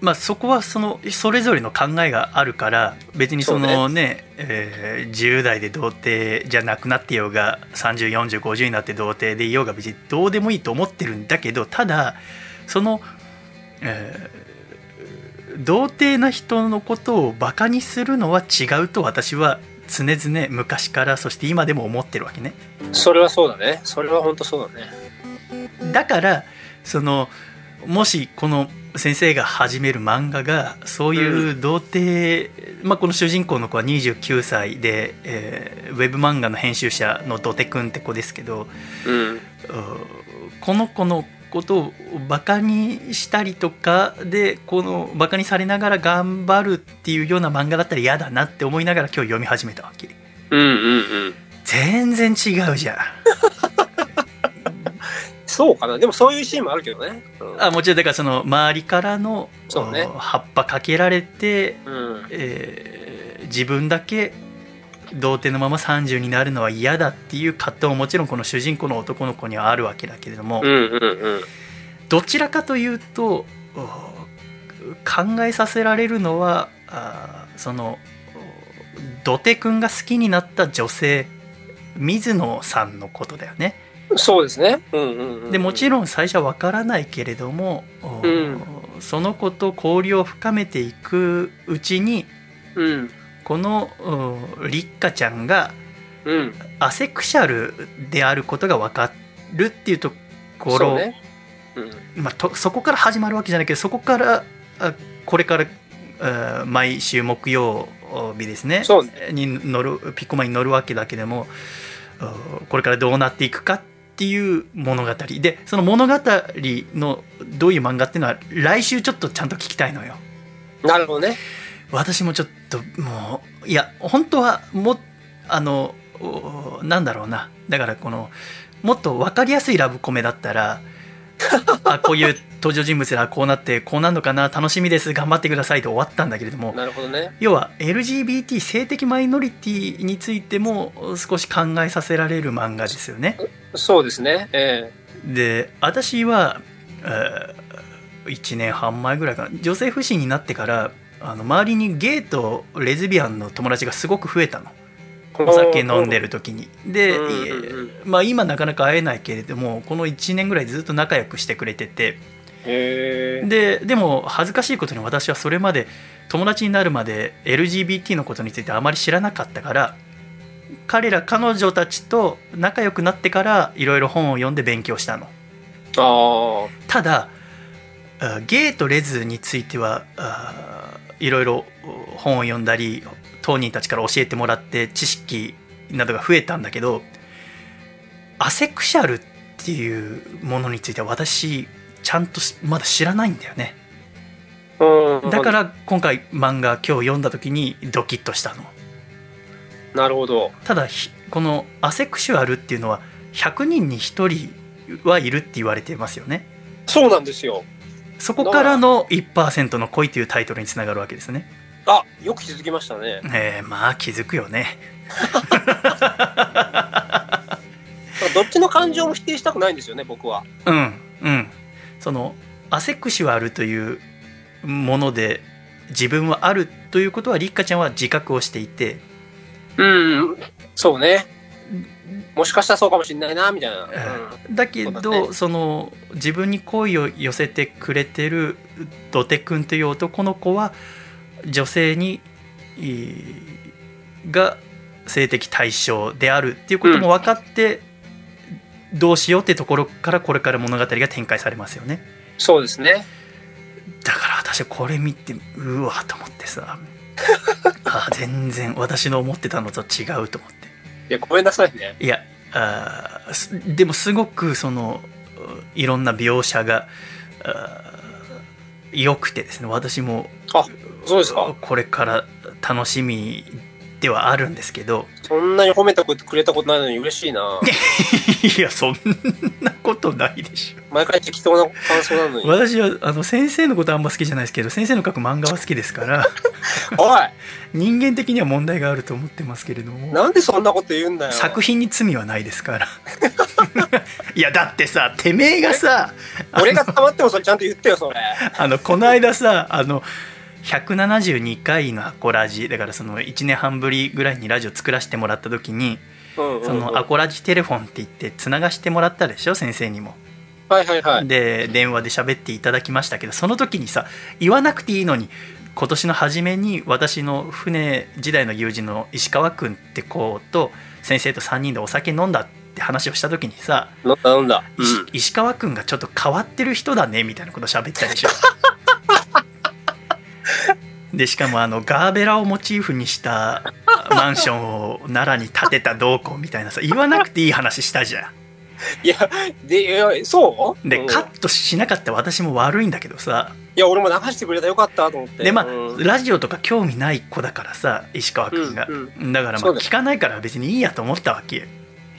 まあそこはそのそれぞれの考えがあるから別にそのねえー10代で童貞じゃなくなってようが304050になって童貞でいようが別にどうでもいいと思ってるんだけどただその、えー童貞な人のことをバカにするのは違うと私は常々昔からそして今でも思ってるわけねそれはそうだね。それは本当そうだね。だからそのもしこの先生が始める漫画がそういう童貞、まあ、この主人公の子は29歳で、えーウェブ漫画の編集者の土手くんって子ですけどうん。うこの子のことをバカにしたりとかでこのバカにされながら頑張るっていうような漫画だったら嫌だなって思いながら今日読み始めたわけうんうんうん。全然違うじゃんそうかな。でもそういうシーンもあるけどね。うんあもちろんだからその周りからのそうねお葉っぱかけられて、うん。えー自分だけ童貞のまま30になるのは嫌だっていう葛藤ももちろんこの主人公の男の子にはあるわけだけれども、うんうんうん。どちらかというとお考えさせられるのはあそのお土手くんが好きになった女性水野さんのことだよね。そうですね。うんうんうん。でもちろん最初はわからないけれども、おうんその子と交流を深めていくうちにうん。このお立花ちゃんがうん。アセクシャルであることが分かるっていうところ、そうね。うん。まあ、とそこから始まるわけじゃないけどそこからあこれからあ毎週木曜日ですねそうね。に乗るピッコマに乗るわけだけどもあこれからどうなっていくかっていう物語。でその物語のどういう漫画っていうのは来週ちょっとちゃんと聞きたいのよ。なるほどね。私もちょっともういや本当はもあのおなんだろうな。だからこのもっと分かりやすいラブコメだったら あこういう登場人物がこうなってこうなるのかな楽しみです頑張ってくださいと終わったんだけれどもなるほどね。要は LGBT 性的マイノリティについても少し考えさせられる漫画ですよね。そうですね。えで私は、え1年半前ぐらいかな女性不信になってからあの周りにゲイとレズビアンの友達がすごく増えたのえお酒飲んでる時にで、まあ、今なかなか会えないけれどもこの1年ぐらいずっと仲良くしてくれてて。ででも恥ずかしいことに私はそれまで友達になるまで LGBT のことについてあまり知らなかったから彼ら彼女たちと仲良くなってからいろいろ本を読んで勉強したの。あただあゲイとレズについてはあいろいろ本を読んだり当人たちから教えてもらって知識などが増えたんだけどアセクシャルっていうものについては私ちゃんとまだ知らないんだよね。だか。ら今回漫画今日読んだ時にドキッとしたのなるほど。ただひこのアセクシュアルっていうのは100人に1人はいるって言われてますよねそうなんですよ。そこからの1%の恋というタイトルにつながるわけですねあ、よく気づきましたね。えー、まあ気づくよね どっちの感情も否定したくないんですよね、僕は。うんうんそのアセクシュアルというもので自分はあるということは立花ちゃんは自覚をしていてうん。そうね。もしかしたらそうかもしれないな、みたいな。うん。だけどねその自分に好意を寄せてくれてる土手くんという男の子は女性にが性的対象であるっていうことも分かって、どうしようってところからこれから物語が展開されますよね。そうですね。だから私はこれ見てうわと思ってさ。あ全然私の思ってたのと違うと思って。いや、ごめんなさいね。いやあでもすごくそのいろんな描写が良くてですね。私もあ、そうですか？これから楽しみではあるんですけどそんなに褒めてくれたことないのに嬉しいな。いやそんなことないでしょ毎回適当な感想なのに。私はあの先生のことあんま好きじゃないですけど先生の描く漫画は好きですから おい人間的には問題があると思ってますけれどもなんでそんなこと言うんだよ。作品に罪はないですから いやだってさてめえがさ俺が捕まってもそれちゃんと言ってよ、それ。あのこの間さあの172回のアコラジだからその1年半ぶりぐらいにラジオ作らせてもらった時にそのアコラジテレフォンって言ってつながしてもらったでしょ？先生にも。はいはいはい。で電話で喋っていただきましたけどその時にさ言わなくていいのに今年の初めに私の船時代の友人の石川君って子と先生と3人でお酒飲んだって話をした時にさ、飲んだ飲んだ。う石ん。石川君がちょっと変わってる人だねみたいなこと喋ったでしょ？でしかもあのガーベラをモチーフにしたマンションを奈良に建てたどうこうみたいなさ言わなくていい話したじゃん。いや、で、そう？で、うん。カットしなかった私も悪いんだけどさ。いや、俺も流してくれたらよかったと思って。でまあ、うん。ラジオとか興味ない子だからさ石川君が、うんだからまあ聞かないから別にいいやと思ったわけよ。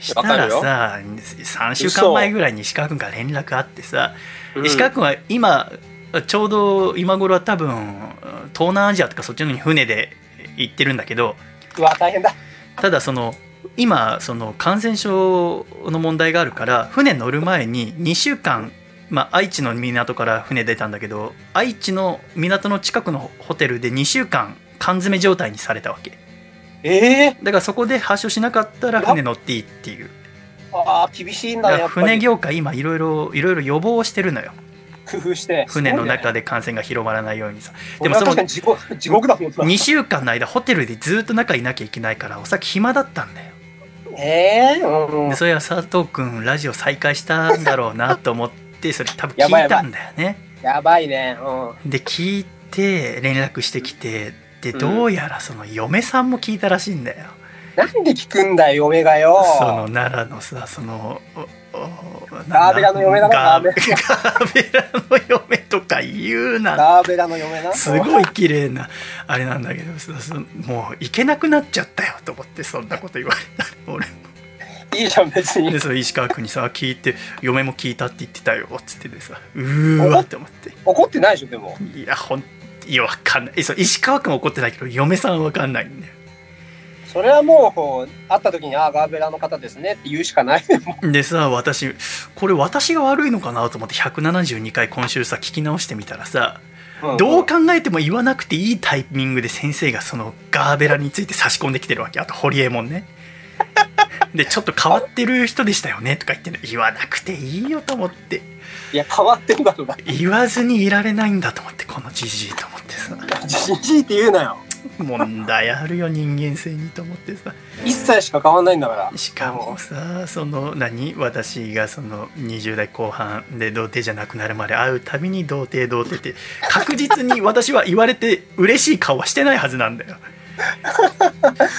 したらさ3週間前ぐらいに石川君から連絡あってさ、うん。石川君は今ちょうど今頃は多分東南アジアとかそっちの方に船で行ってるんだけどうわ、大変だ。ただその今その感染症の問題があるから船乗る前に2週間、まあ、愛知の港から船出たんだけど愛知の港の近くのホテルで2週間缶詰状態にされたわけええだからそこで発症しなかったら船乗っていいっていうああ、厳しいんだ、だからやっぱり。船業界今いろいろいろいろ予防をしてるのよ工夫して。船の中で。で感染が広まらないようにさでもその地獄地獄だもんな。2週間の間ホテルでずっと中いなきゃいけないからお酒暇だったんだよええうんで。それは佐藤君ラジオ再開したんだろうなと思ってそれ多分聞いいたんだよねやばいね。うん。で聞いて連絡してきてでうんどうやらその嫁さんも聞いたらしいんだよ、なんで聞くんだよ、嫁がよ。その奈良のさそのガーベラの嫁だなガーベラの嫁とか言うなガーベラの嫁な。すごい綺麗なあれなんだけどもう行けなくなっちゃったよと思ってそんなこと言われた俺もいいじゃん、別にで。それ石川君にさ聞いて嫁も聞いたって言ってたよっつっててさうーわって思って怒ってないでしょ、でも。いやほんいやわかんないえそう石川君怒ってないけど嫁さんわかんないんだよそれはもう、会った時に、ああ、ガーベラの方ですねって言うしかない。もでさ私これ私が悪いのかなと思って172回今週さ聞き直してみたらさうどう考えても言わなくていいタイミングで先生がそのガーベラについて差し込んできてるわけ。あとホリエモンね。でちょっと変わってる人でしたよねとか言って言わなくていいよと思って。いや、変わってんだろうが。言わずにいられないんだと思ってこのじじいと思ってさ。じじいって言うなよ。問題あるよ人間性にと思ってさ。一切しか変わんないんだから。しかもさその何？私がその20代後半で童貞じゃなくなるまで会うたびに童貞童貞って確実に私は言われて嬉しい顔はしてないはずなんだよ。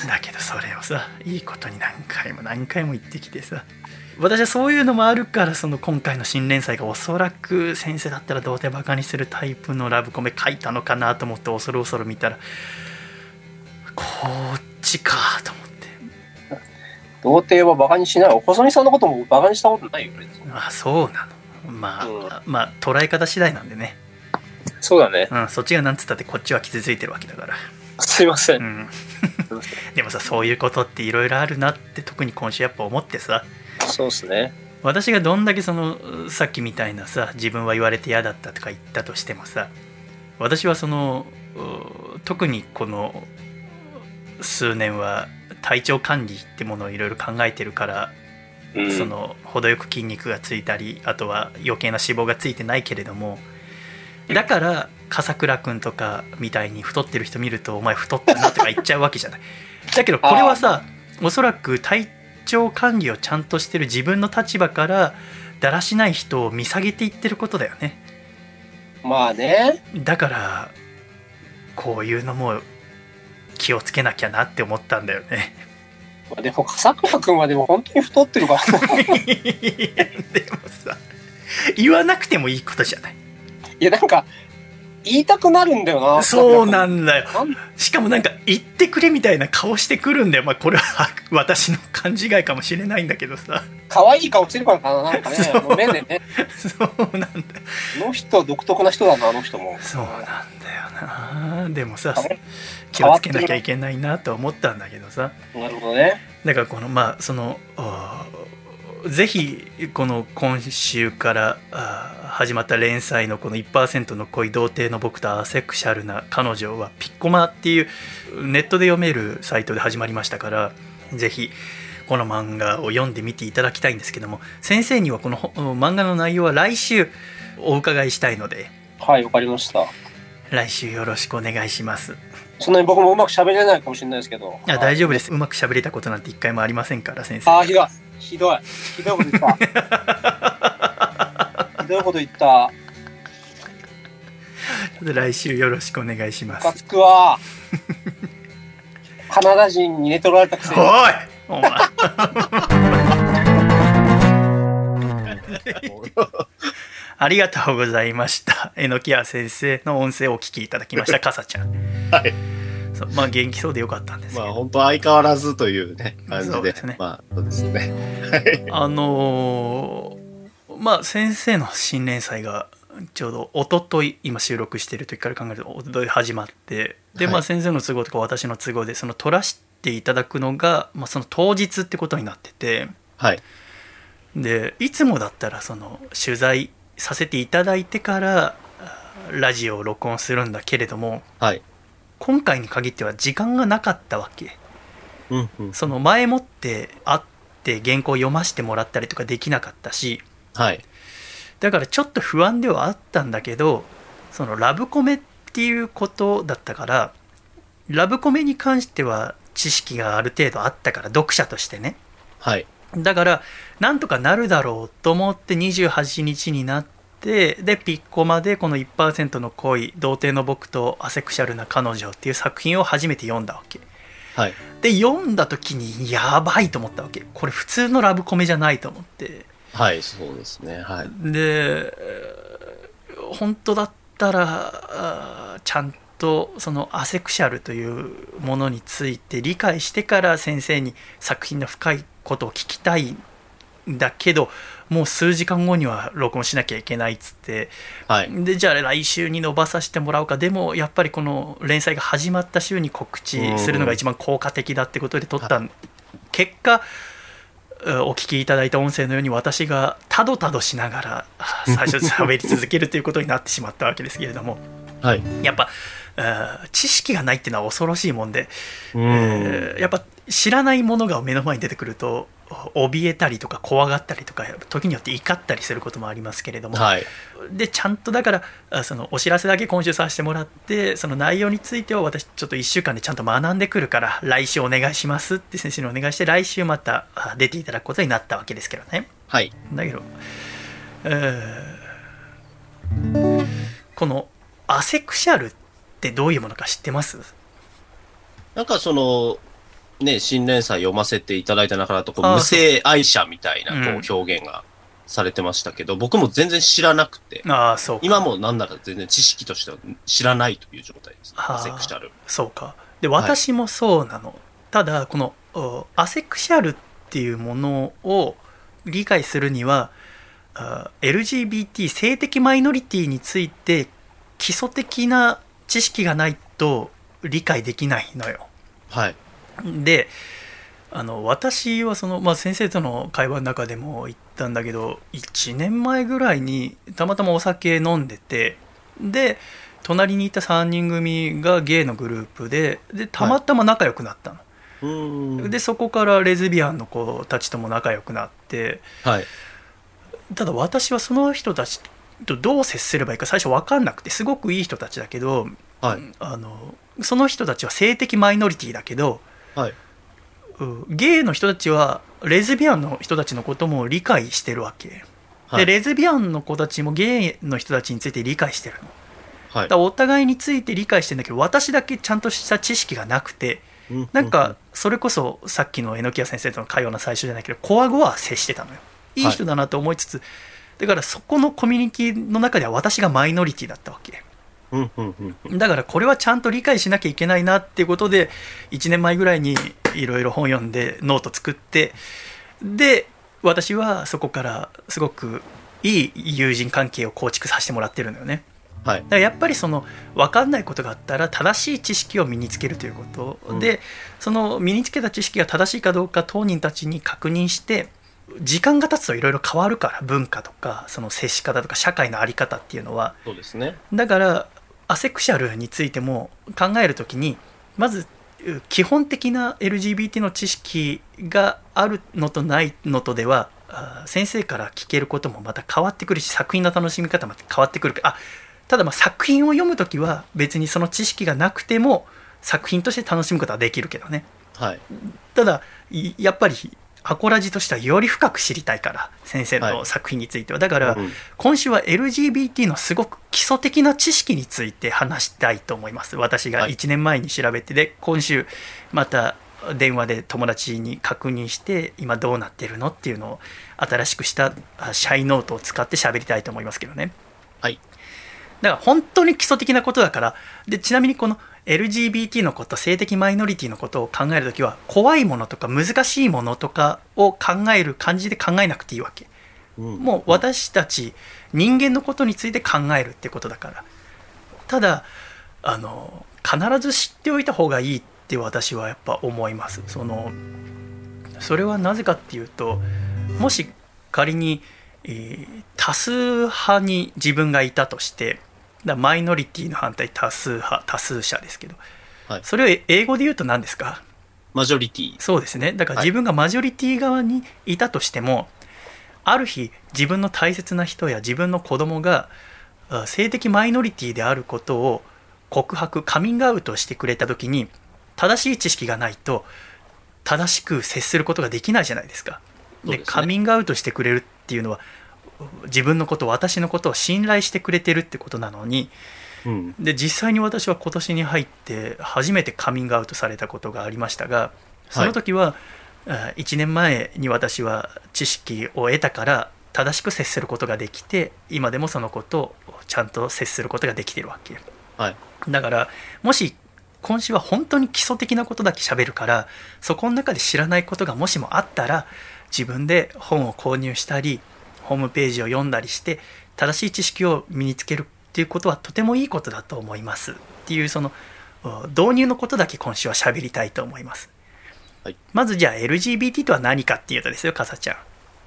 だけどそれをさいいことに何回も何回も言ってきてさ。私はそういうのもあるからその今回の新連載がおそらく先生だったら童貞バカにするタイプのラブコメ書いたのかなと思って恐る恐る見たらこっちかと思って童貞はバカにしない。お細見さんのこともバカにしたことないよ、あそうなのまあ、うんまあ捉え方次第なんでね、そうだね。うん、そっちがなんつったってこっちは傷ついてるわけだから、すいませ。うんん、でもさそういうことっていろいろあるなって特に今週やっぱ思ってさそうっすね。私がどんだけそのさっきみたいなさ自分は言われて嫌だったとか言ったとしてもさ私はそのう特にこの数年は体調管理ってものをいろいろ考えてるからうん。その程よく筋肉がついたりあとは余計な脂肪がついてないけれどもだから笠倉君とかみたいに太ってる人見るとお前太ったなとか言っちゃうわけじゃない。だけどこれはさおそらく体調管理をちゃんとしてる自分の立場からだらしない人を見下げていってることだよね。まあね。だからこういうのも気をつけなきゃなって思ったんだよね。でも、笠倉くんはでも本当に太ってるから でもさ言わなくてもいいことじゃない。いや、なんか、言いたくなるんだよな。そうなんだよしかもなんか言ってくれみたいな顔してくるんだよまあこれは私の勘違いかもしれないんだけどさ可愛い顔してるからかな、なんかね。もう目でね。そうなんだよあの人独特な人だな、あの人も。そうなんだよなでもさ気をつけなきゃいけないなと思ったんだけどさなるほどね。だからこのまあそのぜひこの今週から始まった連載のこの1%の恋童貞の僕とアセクシャルな彼女はピッコマっていうネットで読めるサイトで始まりましたからぜひこの漫画を読んでみていただきたいんですけども先生にはこのほ漫画の内容は来週お伺いしたいのではい、わかりました。来週よろしくお願いしますそんなに僕もうまく喋れないかもしれないですけど。いや大丈夫ですうまく喋れたことなんて一回もありませんから先生ああ、ひどい。ひどい。ひどいこと言った。ひどいこと言った。来週よろしくお願いしますムカつくわ。カナダ人に寝取られたくせに。おいお前 ありがとうございました。えのきや先生の音声をお聞きいただきました、かさちゃん。はい。そうまあ元気そうでよかったんですけど、まあ本当相変わらずというね、感じで。そうですねまあそうですね。あのーまあ先生の新連載がちょうど一昨日今収録している時から考えると一昨日始まってで、はいまあ先生の都合とか私の都合でその撮らしていただくのが、まあ、その当日ってことになっててはい。でいつもだったらその取材させていただいてからあラジオを録音するんだけれどもはい。今回に限っては時間がなかったわけうんうん。その前もって会って原稿を読ませてもらったりとかできなかったしはい。だからちょっと不安ではあったんだけどそのラブコメっていうことだったからラブコメに関しては知識がある程度あったから読者としてねはい。だからなんとかなるだろうと思って28日になってでピッコマでこの1%の恋童貞の僕とアセクシャルな彼女っていう作品を初めて読んだわけはい。で読んだ時にやばいと思ったわけこれ普通のラブコメじゃないと思ってはい。そうですね。はい。でえー本当だったらちゃんとそのアセクシャルというものについて理解してから先生に作品の深いことを聞きたいんだけどもう数時間後には録音しなきゃいけないっつってはい。でじゃあ来週に伸ばさせてもらおうかでもやっぱりこの連載が始まった週に告知するのが一番効果的だってことで撮った結果うお聞きいただいた音声のように私がたどたどしながらあ最初喋り続けるということになってしまったわけですけれどもはい。やっぱあ知識がないっていうのは恐ろしいもんで、うん。えーやっぱ知らないものが目の前に出てくると怯えたりとか怖がったりとか時によって怒ったりすることもありますけれども、はい。でちゃんとだからあそのお知らせだけ今週させてもらってその内容については私ちょっと1週間でちゃんと学んでくるから来週お願いしますって先生にお願いして来週またあ出ていただくことになったわけですけどねはい。だけど、えーこのアセクシャルってどういうものか知ってます？なんかその、ね、新連載読ませていただいた中だと、こう無性愛者みたいなう。んこう表現がされてましたけど、僕も全然知らなくて、ああそうか。今もなんなら全然知識としては知らないという状態です。はあアセクシャル。そうか。で私もそうなの、ただこのおアセクシャルっていうものを理解するにはあ LGBT 性的マイノリティについて基礎的な知識がないと理解できないのよ。はい。であの私はその、まあ、先生との会話の中でも言ったんだけど1年前ぐらいにたまたまお酒飲んでてで隣にいた3人組がゲイのグループででたまたま仲良くなったの、うーん。でそこからレズビアンの子たちとも仲良くなってはい。ただ私はその人たちとどう接すればいいか最初分かんなくてすごくいい人たちだけどはい。あのその人たちは性的マイノリティだけどはい。うん。ゲイの人たちはレズビアンの人たちのことも理解してるわけ、はい。でレズビアンの子たちもゲイの人たちについて理解してるの。はい。だからお互いについて理解してんだけど私だけちゃんとした知識がなくてうなんか、それこそさっきの榎谷先生との会話の最初じゃないけどコア語は接してたのよ。いい人だなと思いつつ、だからそこのコミュニティの中では私がマイノリティだったわけ。だからこれはちゃんと理解しなきゃいけないなっていうことで1年前ぐらいにいろいろ本読んでノート作ってで私はそこからすごくいい友人関係を構築させてもらってるのよね。はい。だ。からやっぱりその分かんないことがあったら正しい知識を身につけるということ、うん。でその身につけた知識が正しいかどうか当人たちに確認して時間が経つといろいろ変わるから文化とかその接し方とか社会の在り方っていうのは。そうですね。だからアセクシャルについても考えるときにまずう基本的な LGBT の知識があるのとないのとではあ先生から聞けることもまた変わってくるし作品の楽しみ方も変わってくるあただまあ作品を読む時は別にその知識がなくても作品として楽しむことはできるけどねはい。ただいやっぱりアコラジとしてはより深く知りたいから先生のはい。作品については、だからうん今週は LGBT のすごく基礎的な知識について話したいと思います。私がはい。1年前に調べてで今週また電話で友達に確認して今どうなってるのっていうのを新しくしたあシャイノートを使って喋りたいと思いますけどね。はい。だから本当に基礎的なことだからでちなみにこの LGBT のこと性的マイノリティのことを考えるときは怖いものとか難しいものとかを考える感じで考えなくていいわけ。うん。もう私たち人間のことについて考えるってことだから。ただあの必ず知っておいた方がいいって私はやっぱ思います。そのそれはなぜかっていうともし仮に、えー多数派に自分がいたとしてだマイノリティの反対多数派多数者ですけど、はい。それを英語で言うと何ですか？マジョリティ。そうですね。だからはい。自分がマジョリティ側にいたとしても、ある日自分の大切な人や自分の子供があ性的マイノリティであることを告白カミングアウトしてくれた時に正しい知識がないと正しく接することができないじゃないですか。でね。カミングアウトしてくれるっていうのは自分のこと私のことを信頼してくれてるってことなのにうん。で実際に私は今年に入って初めてカミングアウトされたことがありましたがその時は、あ1年前に私は知識を得たから正しく接することができて今でもそのことをちゃんと接することができてるわけはい。だからもし今週は本当に基礎的なことだけ喋るからそこの中で知らないことがもしもあったら自分で本を購入したりホームページを読んだりして正しい知識を身につけるっていうことはとてもいいことだと思います。っていうそのう導入のことだけ今週は喋りたいと思います、はい。まずじゃあ LGBT とは何かっていうとですよかさちゃん。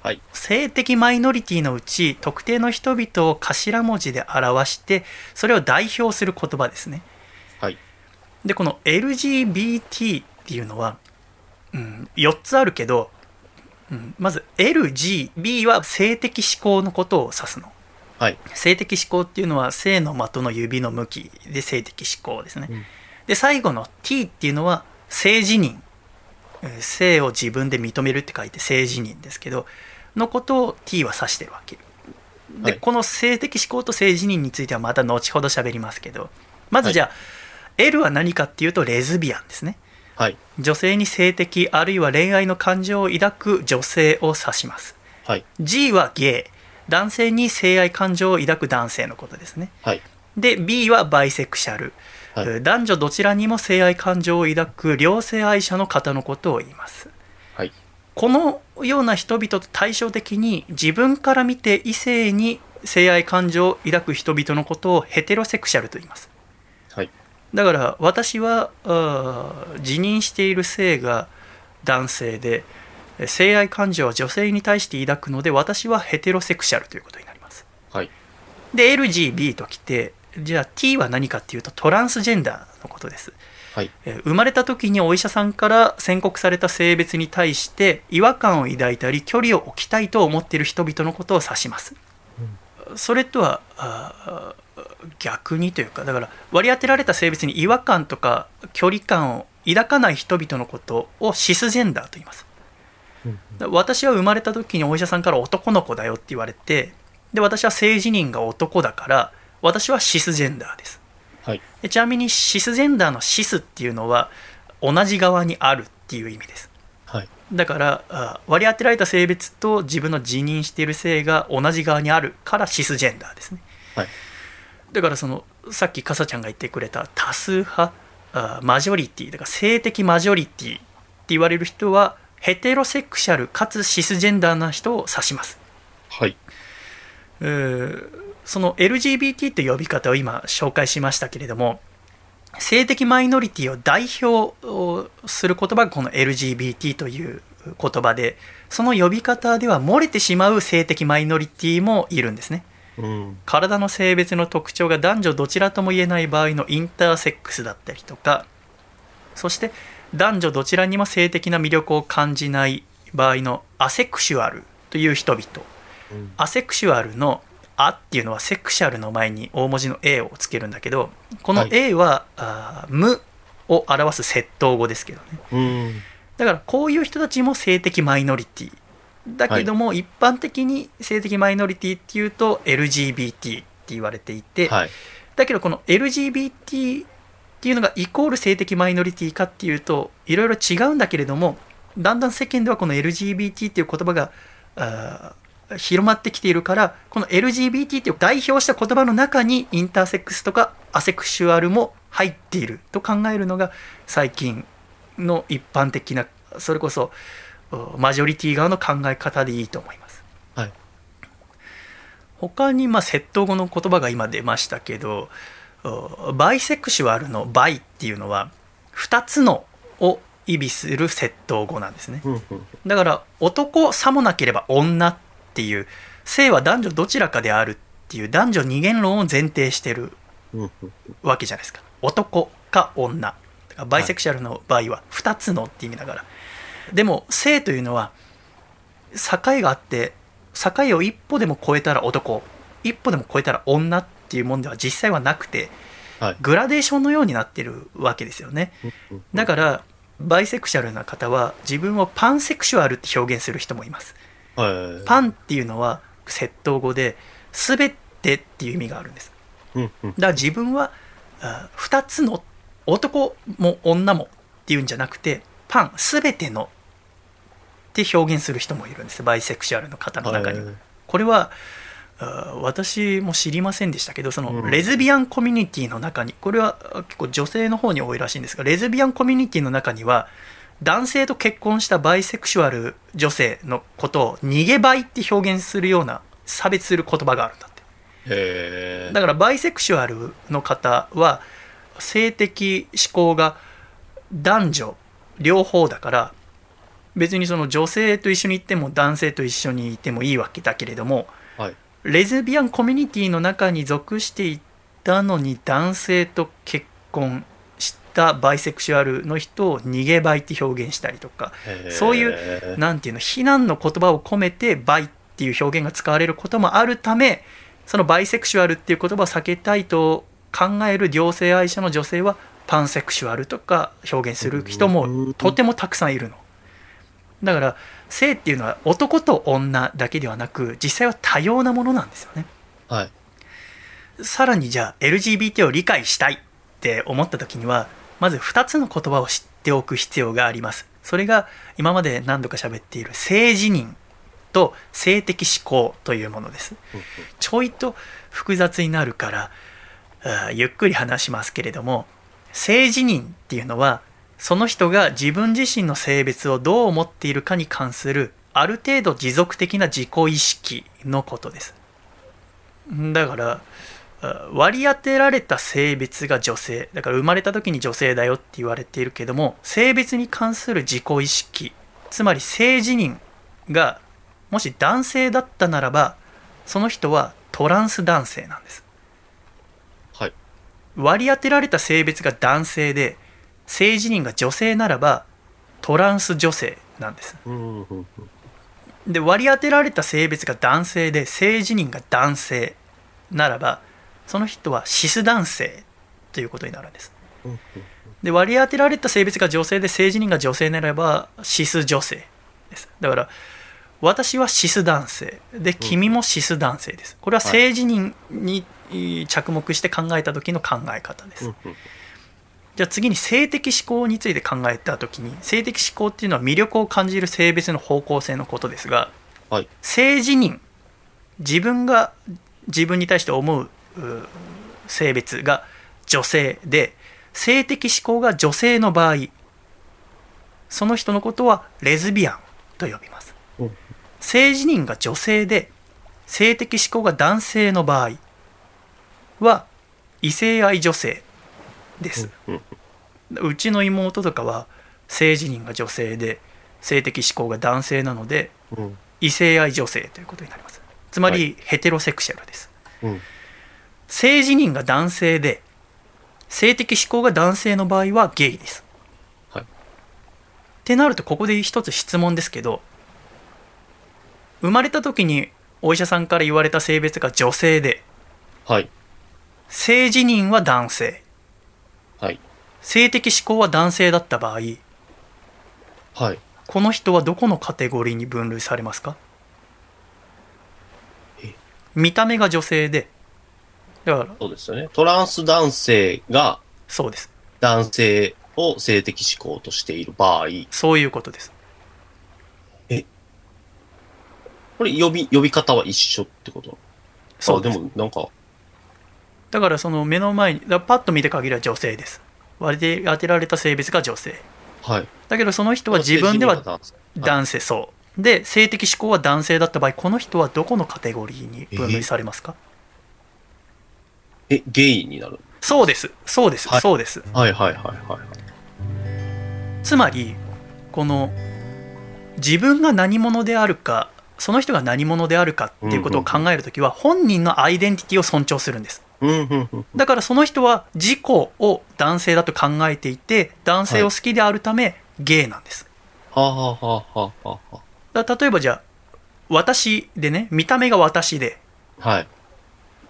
はい。性的マイノリティのうち特定の人々を頭文字で表してそれを代表する言葉ですね。はい。でこの LGBT っていうのは、うん、4つあるけど、うん、まず LGB は性的指向のことを指すの。はい。性的指向っていうのは性の的の指の向きで性的指向ですね、うん。で最後の T っていうのは性自認。えー性を自分で認めるって書いて性自認ですけどのことを T は指してるわけ。で、はい。この性的指向と性自認についてはまた後ほど喋りますけど。まずじゃあ、L は何かっていうとレズビアンですねはい。女性に性的あるいは恋愛の感情を抱く女性を指しますはい。G はゲイ男性に性愛感情を抱く男性のことですねはい。で B はバイセクシャル、はいえー男女どちらにも性愛感情を抱く両性愛者の方のことを言いますはい。このような人々と対照的に自分から見て異性に性愛感情を抱く人々のことをヘテロセクシャルと言いますはい。だから私はあー自認している性が男性でえ性愛感情は女性に対して抱くので私はヘテロセクシャルということになりますはい。で LGB ときてじゃあ T は何かっていうとトランスジェンダーのことですはい。えー生まれた時にお医者さんから宣告された性別に対して違和感を抱いたり距離を置きたいと思っている人々のことを指します、それとは逆にというかだから割り当てられた性別に違和感とか距離感を抱かない人々のことをシスジェンダーと言います私は生まれた時にお医者さんから男の子だよって言われてで私は性自認が男だから私はシスジェンダーですはい。でちなみにシスジェンダーのシスっていうのは同じ側にあるっていう意味ですはい。だからあ割り当てられた性別と自分の自認している性が同じ側にあるからシスジェンダーですねはい。だからそのさっきかさちゃんが言ってくれた多数派？あマジョリティ。だから性的マジョリティ。って言われる人はヘテロセクシャルかつシスジェンダーな人を指します。はい。えーその LGBT という呼び方を今紹介しましたけれども性的マイノリティを代表する言葉がこの LGBT という言葉でその呼び方では漏れてしまう性的マイノリティもいるんですねうん。体の性別の特徴が男女どちらとも言えない場合のインターセックスだったりとかそして男女どちらにも性的な魅力を感じない場合のアセクシュアルという人々。うん。アセクシュアルの「あ」っていうのはセクシャルの前に大文字の A をつけるんだけどこのはい。A は、あー無を表す窃盗語ですけどね。うん。だからこういう人たちも性的マイノリティだけども、一般的に性的マイノリティっていうと LGBT って言われていて、はい。だけどこの LGBT っていうのがイコール性的マイノリティかっていうといろいろ違うんだけれどもだんだん世間ではこの LGBT っていう言葉が広まってきているからこの LGBT っていう代表した言葉の中にインターセックスとかアセクシュアルも入っていると考えるのが最近の一般的なそれこそおマジョリティ側の考え方でいいと思います。はい。他にまあ接頭語の言葉が今出ましたけどおバイセクシュアルのバイっていうのは2つのを意味する窃盗語なんですね。だから男さもなければ女っていう性は男女どちらかであるっていう男女二元論を前提してる。わけじゃないですか男か女だからバイセクシャルの場合は2つのって意味だから、でも性というのは境があって境を一歩でも超えたら男一歩でも超えたら女っていうもんでは実際はなくてはい。グラデーションのようになってるわけですよねだからバイセクシャルな方は自分をパンセクシュアルって表現する人もいますはい。パンっていうのは窃盗語で全てっていう意味があるんです。だから自分はあ2つの男も女もっていうんじゃなくてパン全てのって表現する人もいるんですバイセクシュアルの方の中に。は、はい。これはあ私も知りませんでしたけどそのうん。レズビアンコミュニティの中にこれはあ結構女性の方に多いらしいんですがレズビアンコミュニティの中には男性と結婚したバイセクシュアル女性のことを逃げバイって表現するような差別する言葉があるんだって。だからバイセクシュアルの方は性的指向が男女両方だから別にその女性と一緒にいても男性と一緒にいてもいいわけだけれどもはい。レズビアンコミュニティの中に属していたのに男性と結婚したバイセクシュアルの人を逃げバイって表現したりとかそういうなんていうの非難の言葉を込めてバイっていう表現が使われることもあるためそのバイセクシュアルっていう言葉を避けたいと考える両性愛者の女性はパンセクシュアルとか表現する人もとてもたくさんいるの。だから性っていうのは男と女だけではなく実際は多様なものなんですよね。はい。さらにじゃあ LGBT を理解したいって思った時にはまず2つの言葉を知っておく必要がありますそれが今まで何度か喋っている性自認と性的思考というものですちょいと複雑になるからゆっくり話しますけれども性自認っていうのはその人が自分自身の性別をどう思っているかに関するある程度持続的な自己意識のことですだからあ割り当てられた性別が女性だから生まれた時に女性だよって言われているけども性別に関する自己意識つまり性自認がもし男性だったならばその人はトランス男性なんですはい。割り当てられた性別が男性で性自認が女性ならばトランス女性なんです。で割り当てられた性別が男性で性自認が男性ならばその人はシス男性ということになるんです。で割り当てられた性別が女性で性自認が女性ならばシス女性です。だから私はシス男性で君もシス男性です。これは性自認にえー着目して考えた時の考え方です、じゃあ次に性的思考について考えた時に性的思考っていうのは魅力を感じる性別の方向性のことですがはい。性自認自分が自分に対して思うう性別が女性で性的思考が女性の場合その人のことはレズビアンと呼びますうん性自認が女性で性的思考が男性の場合は異性愛女性です、うちの妹とかは性自認が女性で性的思考が男性なのでうん。異性愛女性ということになります。つまり、はヘテロセクシャルです。うん。性自認が男性で性的思考が男性の場合はゲイです。はい。ってなるとここで一つ質問ですけど生まれた時にお医者さんから言われた性別が女性ではい。性自認は男性はい。性的指向は男性だった場合はい。この人はどこのカテゴリーに分類されますか？え？見た目が女性でだからそうですよね。トランス男性がそうです。男性を性的指向としている場合、そういうことです。これ呼び、呼び方は一緒ってこと？そうでもなんか、だからその目の前にだパッと見た限りは女性です。割り当てられた性別が女性。はい。だけどその人は自分では男性。そう。で性的指向は男性だった場合この人はどこのカテゴリーに分類されますか？え、ゲイになるそうです。そうです、はい。そうです。はいはいはいはい。つまりこの自分が何者であるかその人が何者であるかっていうことを考えるときは本人のアイデンティティを尊重するんです。だからその人は自己を男性だと考えていて男性を好きであるため、ゲイなんですはあ、はあはあはあはだ例えばじゃあ私でね見た目が私であ、はい。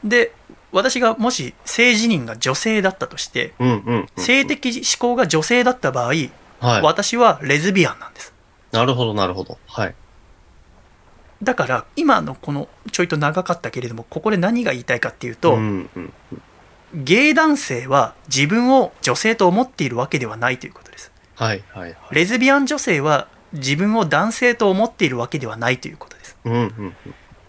で私がもし性自認が女性だったとしてうん、うんうん。性的指向が女性だった場合、はい。私はレズビアンなんですなるほどなるほど。はい。だから今のこのちょいと長かったけれどもここで何が言いたいかっていうと、うん、うん。ゲイ男性は自分を女性と思っているわけではないということですはいはいはい。レズビアン女性は自分を男性と思っているわけではないということですうん、うん。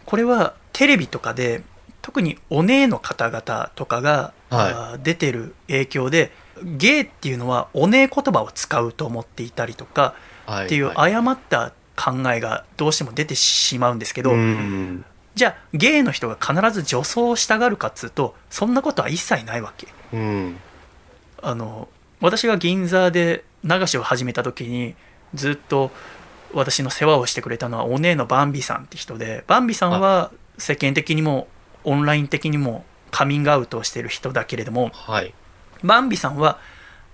これはテレビとかで特にお姉の方々とかが、はい出てる影響でゲイっていうのはお姉言葉を使うと思っていたりとかはい。っていうはい、誤った考えがどうしても出てしまうんですけど、うん。じゃあゲイの人が必ず女装をしたがるかっつうとそんなことは一切ないわけうん。あの私が銀座で流しを始めた時にずっと私の世話をしてくれたのはお姉のバンビさんって人でバンビさんは世間的にもオンライン的にもカミングアウトをしている人だけれどもはい。バンビさんは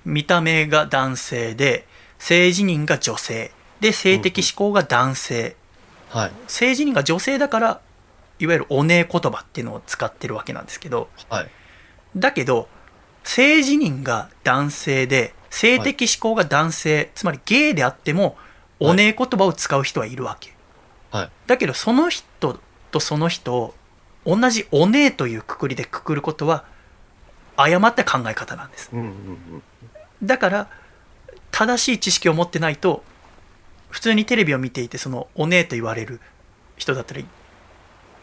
見た目が男性で性自認が女性で性的指向が男性はい。性自認が女性だからいわゆるお姉言葉っていうのを使ってるわけなんですけどはい。だけど性自認が男性で性的指向が男性、つまりゲイであってもお姉言葉を使う人はいるわけ、はい。だけどその人とその人を同じお姉というくくりでくくることは誤った考え方なんですうん、うん、うん。だから正しい知識を持ってないと普通にテレビを見ていてそのお姉と言われる人だったり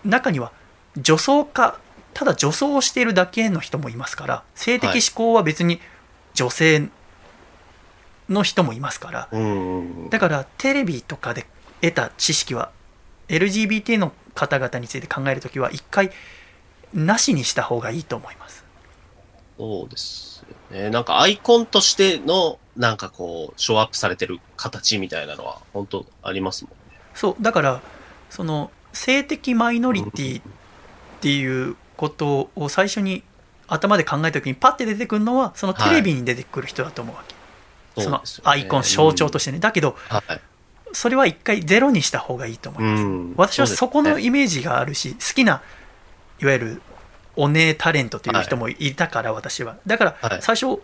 中には女装かただ女装をしているだけの人もいますから性的指向は別に女性の人もいますから。だからテレビとかで得た知識は LGBT の方々について考えるときは一回なしにした方がいいと思います。そうですよね。なんかアイコンとしての、なんかこう、ショーアップされてる形みたいなのは、本当ありますもんね。そうだからその性的マイノリティっていうことを最初に頭で考えた時にパッて出てくるのはそのテレビに出てくる人だと思うわけ、そのうですよねアイコン象徴としてねだけどはい。それは一回ゼロにした方がいいと思います、うん私はそこのイメージがあるし好きないわゆるお姉タレントという人もいたから、私は。だからはい。最初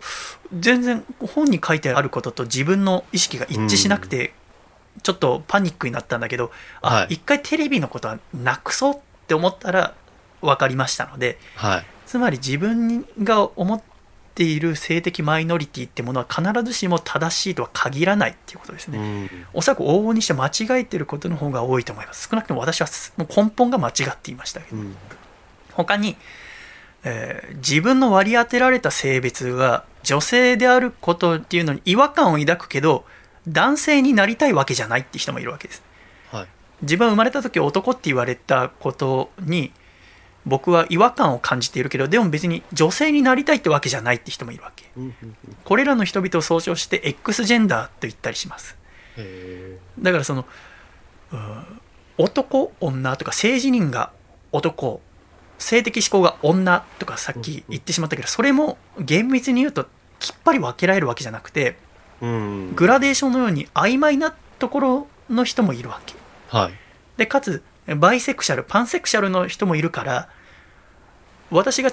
全然本に書いてあることと自分の意識が一致しなくて、ちょっとパニックになったんだけどあ、はい。一回テレビのことはなくそうって思ったら分かりましたのではい。つまり自分が思っている性的マイノリティってものは必ずしも正しいとは限らないっていうことですね、うん。おそらく往々にして間違えてることの方が多いと思います。少なくとも私はもう根本が間違っていましたけど。うん。他に、えー自分の割り当てられた性別が女性であることっていうのに違和感を抱くけど男性になりたいわけじゃないって人もいるわけです。はい。自分は生まれた時男って言われたことに僕は違和感を感じているけどでも別に女性になりたいってわけじゃないって人もいるわけ。これらの人々を総称して X ジェンダーと言ったりします。へだからそのうん男女とか性自認が男性的指向が女とかさっき言ってしまったけどそれも厳密に言うときっぱり分けられるわけじゃなくてーうん。グラデーションのように曖昧なところの人もいるわけはい。でかつバイセクシャルパンセクシャルの人もいるから私が、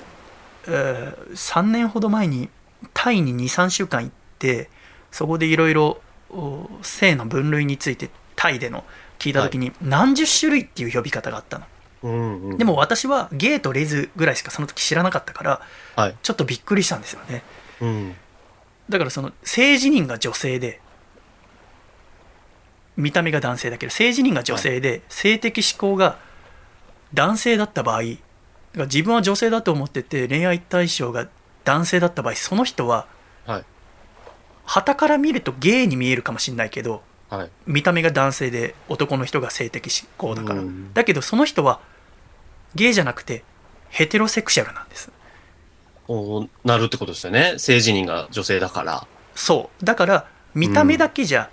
えー3年ほど前にタイに23週間行ってそこでいろいろお性の分類についてタイでの聞いた時に何十種類っていう呼び方があったのうんうん。でも私はゲイとレズぐらいしかその時知らなかったからはい。ちょっとびっくりしたんですよねうん。だからその性自認が女性で見た目が男性だけど性自認が女性で性的指向が男性だった場合自分は女性だと思ってて恋愛対象が男性だった場合その人ははい。旗から見るとゲイに見えるかもしれないけどはい。見た目が男性で男の人が性的指向だからうんだけどその人はゲイじゃなくてヘテロセクシャルなんですおなるってことですよね。性自認が女性だから。そうだから見た目だけじゃ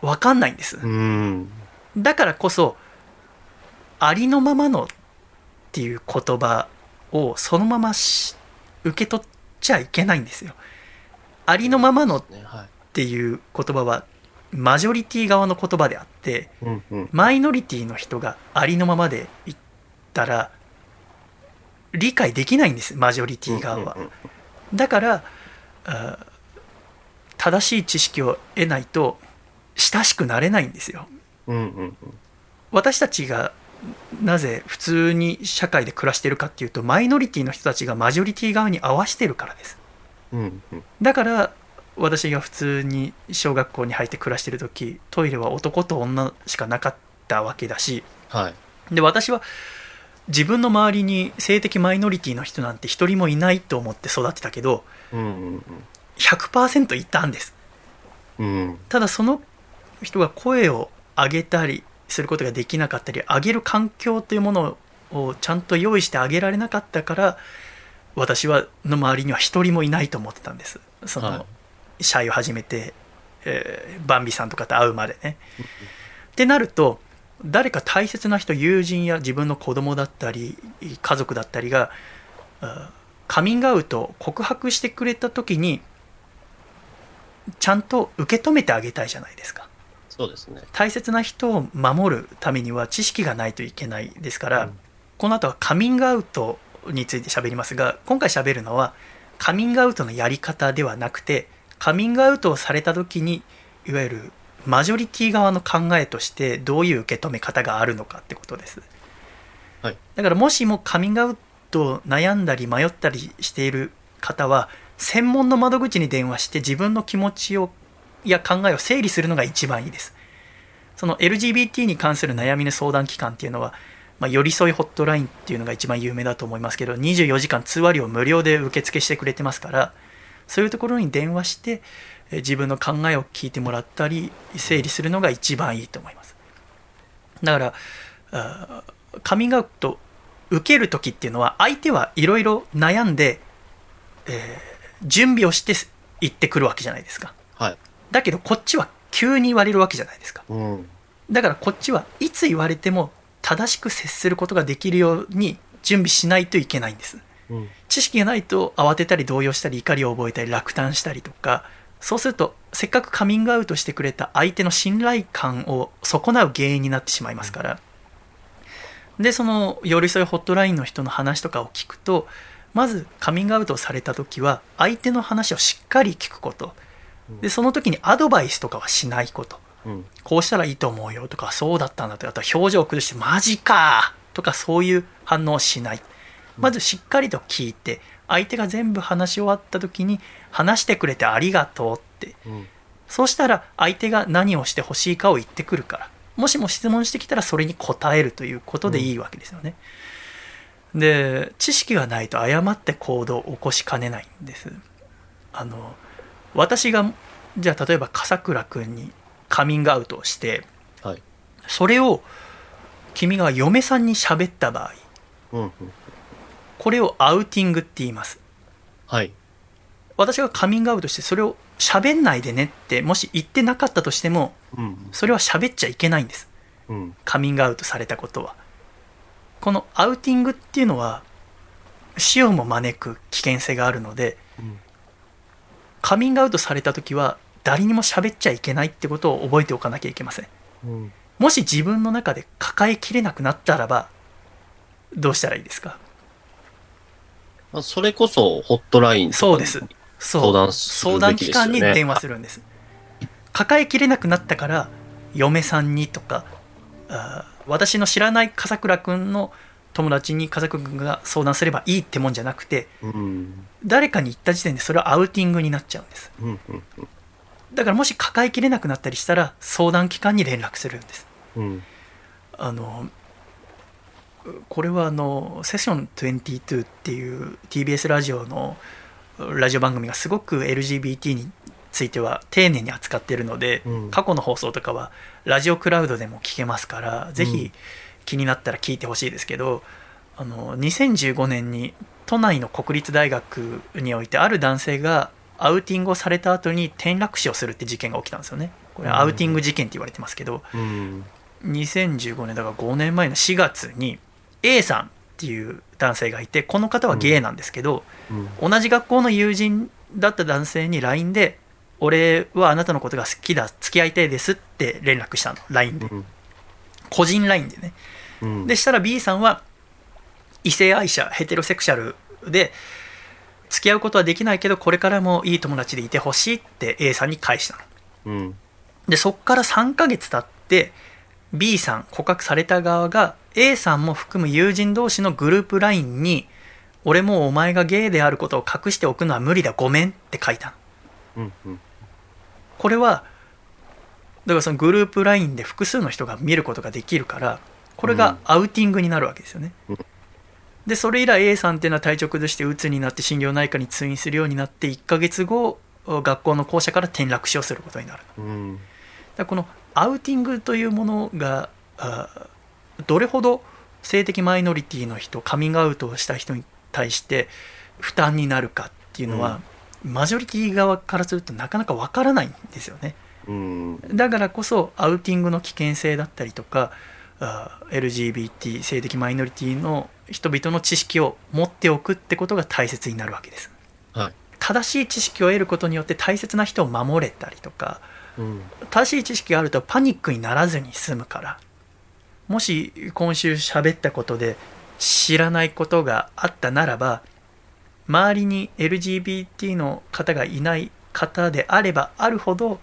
分かんないんです、うん。だからこそありのままのっていう言葉をそのままし受け取っちゃいけないんですよありのままのっ。ていう言葉はマジョリティ側の言葉であってうんうん。マイノリティの人がありのままで言ったら理解できないんですマジョリティ側はだからあ正しい知識を得ないと親しくなれないんですよ。私たちがなぜ普通に社会で暮らしてるかっていうとマイノリティの人たちがマジョリティ側に合わせてるからです。だから私が普通に小学校に入って暮らしてる時トイレは男と女しかなかったわけだしはい。で私は自分の周りに性的マイノリティの人なんて一人もいないと思って育ってたけどうんうん100%いたんですうん。うん。ただその人が声を上げたりすることができなかったり上げる環境というものをちゃんと用意してあげられなかったから私はの周りには一人もいないと思ってたんですその、はいシャイを始めて、えーバンビさんとかと会うまでねってなると誰か大切な人友人や自分の子供だったり家族だったりがあカミングアウト告白してくれた時にちゃんと受け止めてあげたいじゃないですかそうですね。大切な人を守るためには知識がないといけないですから、うんこの後はカミングアウトについて喋りますが今回喋るのはカミングアウトのやり方ではなくてカミングアウトをされた時にいわゆるマジョリティ側の考えとしてどういう受け止め方があるのかってことです、はい。だからもしもカミングアウトを悩んだり迷ったりしている方は専門の窓口に電話して自分の気持ちをや考えを整理するのが一番いいです。その LGBT に関する悩みの相談機関っていうのは、まあ、寄り添いホットラインっていうのが一番有名だと思いますけど24時間通話料無料で受付してくれてますからそういうところに電話してえ自分の考えを聞いてもらったり整理するのが一番いいと思いますだからカミングアウト受ける時っていうのは相手はいろいろ悩んで、えー準備をして行ってくるわけじゃないですかはい。だけどこっちは急に言われるわけじゃないですかうん。だからこっちはいつ言われても正しく接することができるように準備しないといけないんですうん。知識がないと慌てたり動揺したり怒りを覚えたり落胆したりとかそうするとせっかくカミングアウトしてくれた相手の信頼感を損なう原因になってしまいますから。でその寄り添いホットラインの人の話とかを聞くとまずカミングアウトをされた時は相手の話をしっかり聞くこと。でその時にアドバイスとかはしないこと。うん。こうしたらいいと思うよとかそうだったんだとかあとは表情を崩してマジかとかそういう反応をしない。まずしっかりと聞いて相手が全部話し終わった時に話してくれてありがとうってうん。そうしたら相手が何をしてほしいかを言ってくるからもしも質問してきたらそれに答えるということでいいわけですよね、で知識がないと誤って行動を起こしかねないんですあの私がじゃあ例えば笠倉君にカミングアウトをしてはい。それを君が嫁さんに喋った場合うん。うん。これをアウティングって言いますはい。私がカミングアウトしてそれを喋んないでねってもし言ってなかったとしてもうん。それは喋っちゃいけないんですうん。カミングアウトされたことはこのアウティングっていうのは死をも招く危険性があるのでうん。カミングアウトされた時は誰にも喋っちゃいけないってことを覚えておかなきゃいけませんうん。もし自分の中で抱えきれなくなったらばどうしたらいいですか？まあ、それこそ、ホットラインそうですそう相談す相るべき談機関ですよね。に電話するんです抱えきれなくなったから嫁さんにとかあー私の知らない笠倉くんの友達に笠倉くんが相談すればいいってもんじゃなくてうん。誰かに言った時点でそれはアウティングになっちゃうんですうんうんだからもし抱えきれなくなったりしたら相談機関に連絡するんですうん。あのこれはあのセッション22っていう TBS ラジオのラジオ番組がすごく LGBT については丁寧に扱ってるので、うん。過去の放送とかはラジオクラウドでも聞けますから、ぜひ気になったら聞いてほしいですけどあの2015年に都内の国立大学においてある男性がアウティングをされた後に転落死をするって事件が起きたんですよね。これアウティング事件って言われてますけど、うん。2015年だから5年前の4月に A さんっていう男性がいてこの方はゲイなんですけど、うん。同じ学校の友人だった男性に LINE で「俺はあなたのことが好きだ付き合いたいです」って連絡したの LINE で個人 LINE でねうん。でしたら B さんは異性愛者ヘテロセクシャルで付き合うことはできないけどこれからもいい友達でいてほしいって A さんに返したのうん。でそっから3ヶ月経って B さん告白された側が A さんも含む友人同士のグループ LINE に「俺もうお前がゲイであることを隠しておくのは無理だごめん」って書いたのうん。うん。これはだからそのグループ LINE で複数の人が見ることができるからこれがアウティングになるわけですよね、うんでそれ以来 A さんっていうのは体調崩して鬱になって心療内科に通院するようになって1ヶ月後学校の校舎から転落死をすることになるうん。だこのアウティングというものがあどれほど性的マイノリティの人カミングアウトをした人に対して負担になるかっていうのは、マジョリティ側からするとなかなかわからないんですよねうん。だからこそアウティングの危険性だったりとかあ LGBT 性的マイノリティの人々の知識を持っておくってことが大切になるわけですはい。正しい知識を得ることによって大切な人を守れたりとかうん。正しい知識があるとパニックにならずに済むから。もし今週喋ったことで知らないことがあったならば周りに LGBT の方がいない方であればあるほど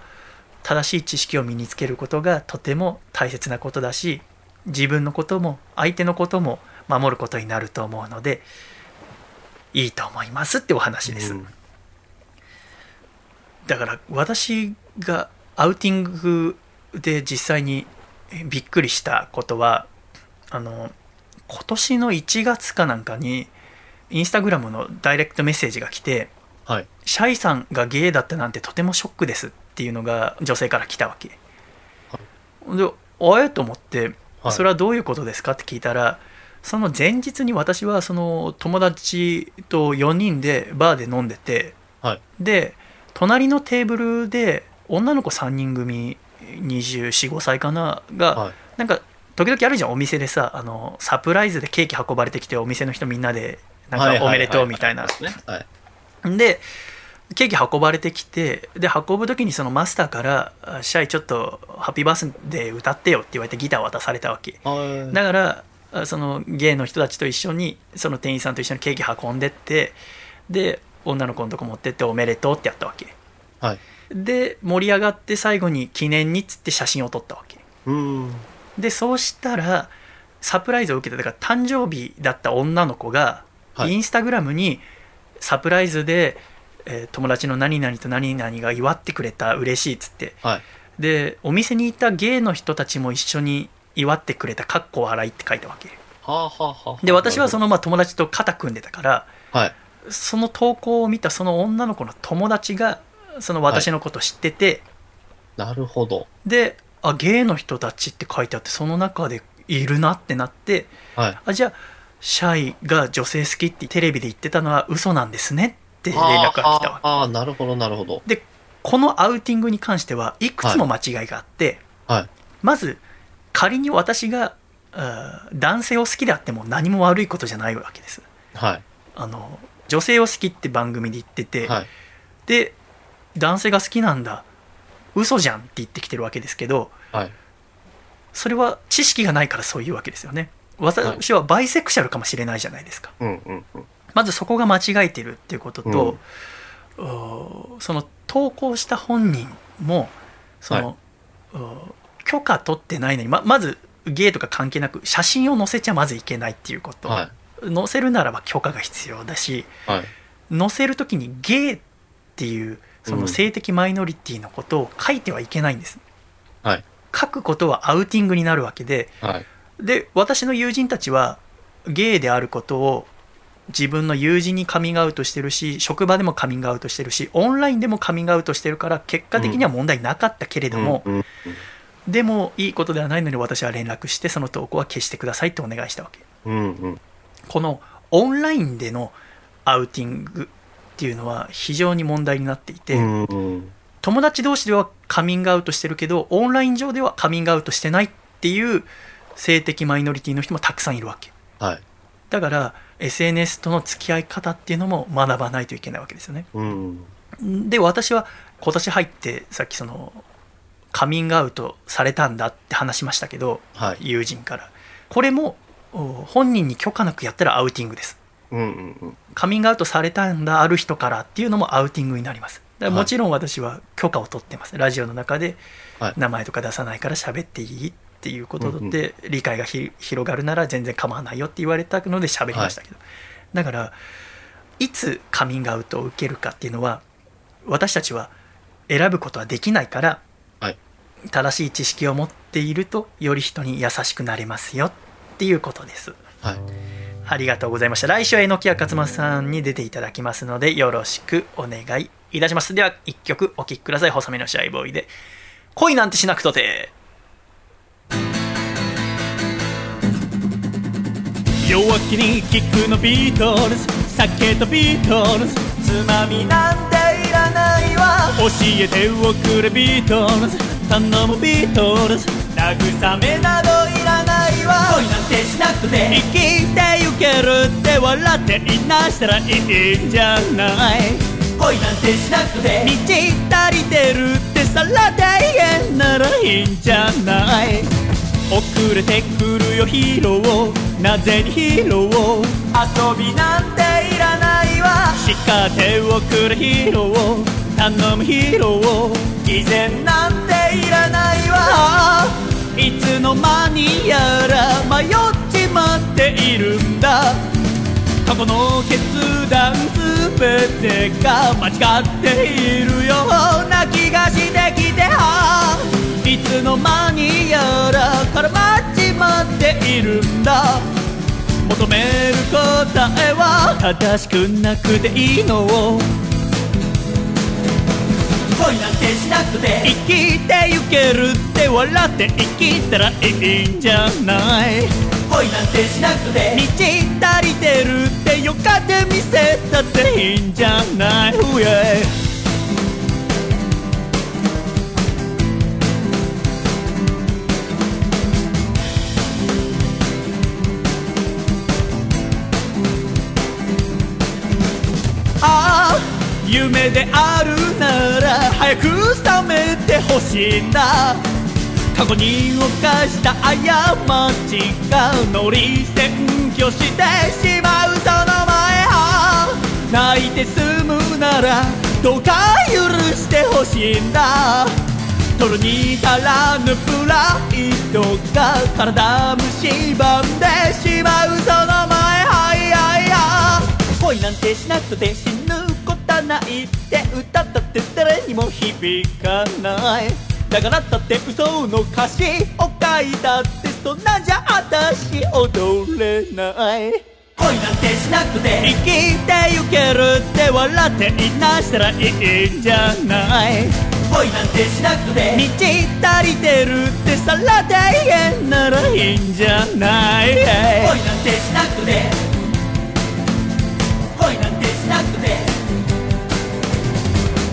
正しい知識を身につけることがとても大切なことだし自分のことも相手のことも守ることになると思うのでいいと思いますってお話です。うん。だから私がアウティングで実際にびっくりしたことはあの今年の1月かなんかにインスタグラムのダイレクトメッセージが来てはい。「シャイさんがゲイだったなんてとてもショックです」っていうのが女性から来たわけ。であえと思ってはいそれはどういうことですかって聞いたらその前日に私はその友達と4人でバーで飲んでてはい。で隣のテーブルで女の子3人組245歳かなが、はい。なんか時々あるじゃんお店でさあのサプライズでケーキ運ばれてきてお店の人みんなでなんかおめでとうみたいなでケーキ運ばれてきてで運ぶ時にそのマスターから「シャイちょっとハッピーバースデー歌ってよ」って言われてギター渡されたわけはい。だからあそのゲイの人たちと一緒にその店員さんと一緒にケーキ運んでってで女の子のとこ持ってっておめでとうってやったわけはい。で盛り上がって最後に記念にっつって写真を撮ったわけうん。でそうしたらサプライズを受けてだから誕生日だった女の子が、はいインスタグラムにサプライズで、えー友達の何々と何々が祝ってくれた嬉しいっつってはい。でお店にいたゲイの人たちも一緒に祝ってくれたかっこ笑いって書いたわけはあはあはあ。で私はそのまあ友達と肩組んでたからはい。その投稿を見たその女の子の友達がその私のこと知ってて、なるほど。であゲイの人たちって書いてあってその中でいるなってなってはい。あじゃあシャイが女性好きってテレビで言ってたのは嘘なんですねって連絡が来たわけああ、なるほど、なるほど。でこのアウティングに関してはいくつも間違いがあって、はい。まず仮に私があー男性を好きであっても何も悪いことじゃないわけですはい。あの女性を好きって番組で言ってて、はい。で男性が好きなんだ嘘じゃんって言ってきてるわけですけどはい。それは知識がないからそういうわけですよね私はバイセクシャルかもしれないじゃないですか、うんうんうん。まずそこが間違えてるっていうことと、おその投稿した本人もその、お許可取ってないのにままずゲイとか関係なく写真を載せちゃまずいけないっていうこと、は載せるならば許可が必要だしい。はい。載せる時にゲイっていうその性的マイノリティのことを書いてはいけないんです、はい。書くことはアウティングになるわけではい。で私の友人たちはゲイであることを自分の友人にカミングアウトしてるし職場でもカミングアウトしてるしオンラインでもカミングアウトしてるから結果的には問題なかったけれども、うんうんでもいいことではないのに私は連絡してその投稿は消してくださいってお願いしたわけうんうん。このオンラインでのアウティングっていうのは非常に問題になっていて、うんうん。友達同士ではカミングアウトしてるけどオンライン上ではカミングアウトしてないっていう性的マイノリティの人もたくさんいるわけはい。だから SNS との付き合い方っていうのも学ばないといけないわけですよねうん。で私は今年入ってさっきそのカミングアウトされたんだって話しましたけどはい。友人からこれもお本人に許可なくやったらアウティングですうんうんうん。カミングアウトされたんだある人からっていうのもアウティングになります。だからはいもちろん私は許可を取ってます。ラジオの中ではい。名前とか出さないから喋っていいっていうことで理解がひ広がるなら全然構わないよって言われたので喋りましたけど、だからいつカミングアウトを受けるかっていうのは私たちは選ぶことはできないから、はい。正しい知識を持っているとより人に優しくなれますよっていうことです。はい。ありがとうございました。来週は榎谷勝正さんに出ていただきますのでよろしくお願いいたします。では一曲お聴きください。細身のシャイボーイで。恋なんてしなくとて。弱気にキックのビートルズ。酒とビートルズ。つまみなんていらないわ。教えておくれビートルズ。頼むビートルズ。慰めなどいらないわ。恋なんてしなくて。生きてゆけるって笑っていなしたらいいんじゃない？恋なんてしなくて。道足りてるってさらで言えんならいいんじゃない？遅れてくるよヒーローなぜにヒーロー遊びなんていらないわ。叱っておくれヒーロー頼むヒーロー偽善なんていらないわ。いつの間にやら迷っちまっているんだ。過去の決断すべてが間違っているような気がしてきて。はいつの間にやら絡まっちまっているんだ。求める答えは正しくなくていいの恋なんてしなくて。生きてゆけるって笑って生きたらいいんじゃない恋なんてしなくて。道足りてるってよかって見せたっていいんじゃない？yeah ああ夢であるなら早く覚めてほしいな。過去に犯した過ちが乗り占拠してしまうその前は泣いて済むならどうか許してほしいんだ。取るに足らぬプライドが体蝕んでしまうその前はいはいはい。恋なんてしなくて死ぬことないって歌ったって誰にも響かない。だからだって嘘の歌詞を書いたってそんなんじゃ私踊れない。恋なんてしなくて生きてゆけるって笑っていなしたらいいんじゃない。恋なんてしなくて道足りてるってさらで言えんならいいんじゃない。恋なんてしなくて恋なんてしなくて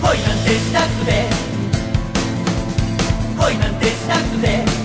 恋なんてしなくて恋なんてしなくて。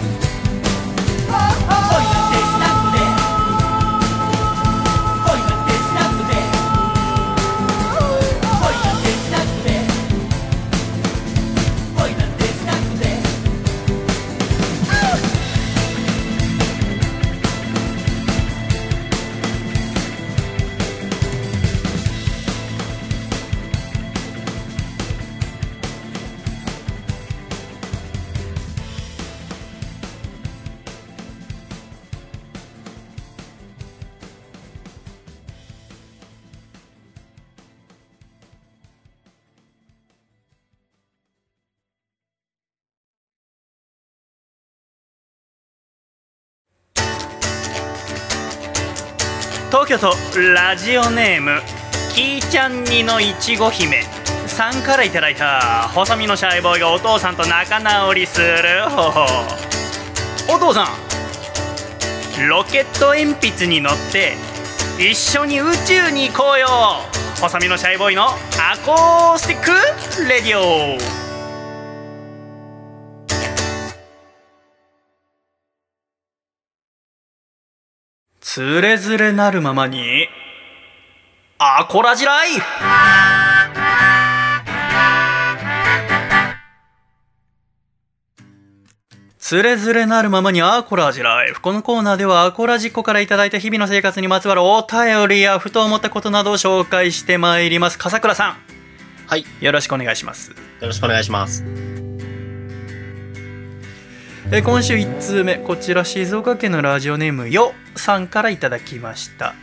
東京都ラジオネームきーちゃんにのいちご姫。さんからいただいた細身のシャイボーイがお父さんと仲直りする方法。お父さんロケット鉛筆に乗って一緒に宇宙に行こうよ。細身のシャイボーイのアコースティックレディオ。つれづれなるままにアコラジライフつれづれなるままにアコラジライフ。このコーナーではアコラジっ子からいただいた日々の生活にまつわるお便りやふと思ったことなどを紹介してまいります。笠倉さはい。ん、よろしくお願いします。よろしくお願いします。えー今週1通目、こちら静岡県のラジオネームよさんからいただきました。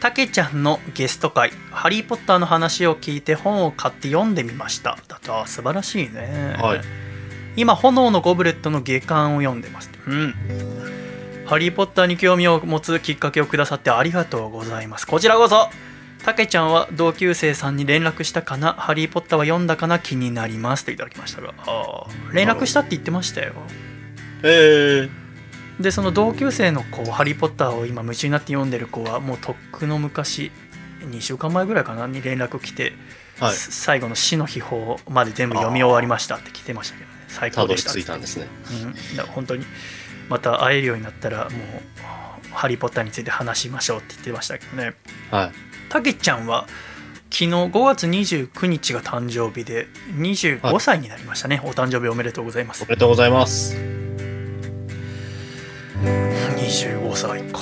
たけちゃんのゲスト会、ハリーポッターの話を聞いて本を買って読んでみました。だと、あ素晴らしいね。はい。今炎のゴブレットの下巻を読んでますうんハリー・ポッターに興味を持つきっかけをくださってありがとうございますこちらこそたけちゃんは同級生さんに連絡したかな？ハリー・ポッターは読んだかな？気になりますといただきましたが連絡したって言ってましたよえー、でその同級生の子ハリー・ポッターを今夢中になって読んでる子はもうとっくの昔2週間前ぐらいかなに連絡来て、はい。す最後の死の秘宝まで全部読み終わりましたって来てましたけどね最高でした着いたんですね。うん、本当にまた会えるようになったらもう「ハリー・ポッター」について話しましょうって言ってましたけどねはい。たけちゃんは昨日5月29日が誕生日で25歳になりましたね、お誕生日おめでとうございますおめでとうございます。25歳か。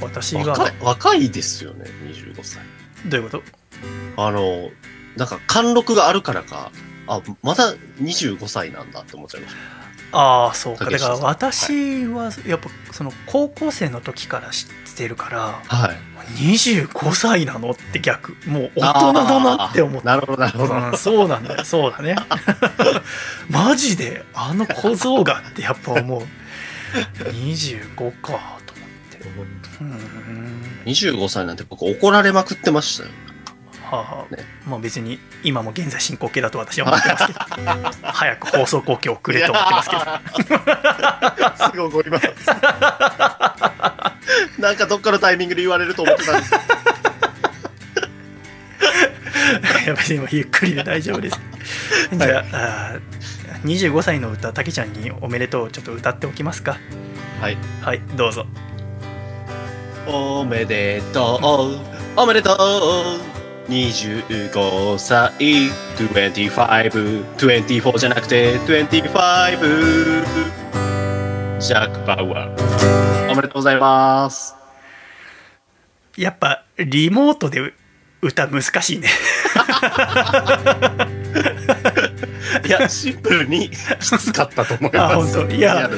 私が若いですよね、25歳。どういうこと？あの、なんか貫禄があるからか、あ、まだ25歳なんだって思っちゃいましああそうか。だから私はやっぱその高校生の時から知ってるからた。はい。25歳なのって逆もう大人だなって思ってなるほど、なるほど。うん、そうなんだよそうだね マジであの小僧がってやっぱ思う25かと思ってうん25歳なんて僕怒られまくってましたよ。はあ、ねまあ別に今も現在進行形だと私は思ってますけど 早く放送後期をくれと思ってますけどすぐ怒ります。なんかどっかのタイミングで言われると思ってたんです。いや別に今ゆっくりで大丈夫ですじゃあ,、あー25歳の歌たけちゃんにおめでとうをちょっと歌っておきますかはい。はいどうぞおめでとう、おめでとう。25歳、25、24じゃなくて25。ジャック・バウアー。おめでとうございます。やっぱリモートで歌難しいね。いや、シンプルにきつかったと思います。いや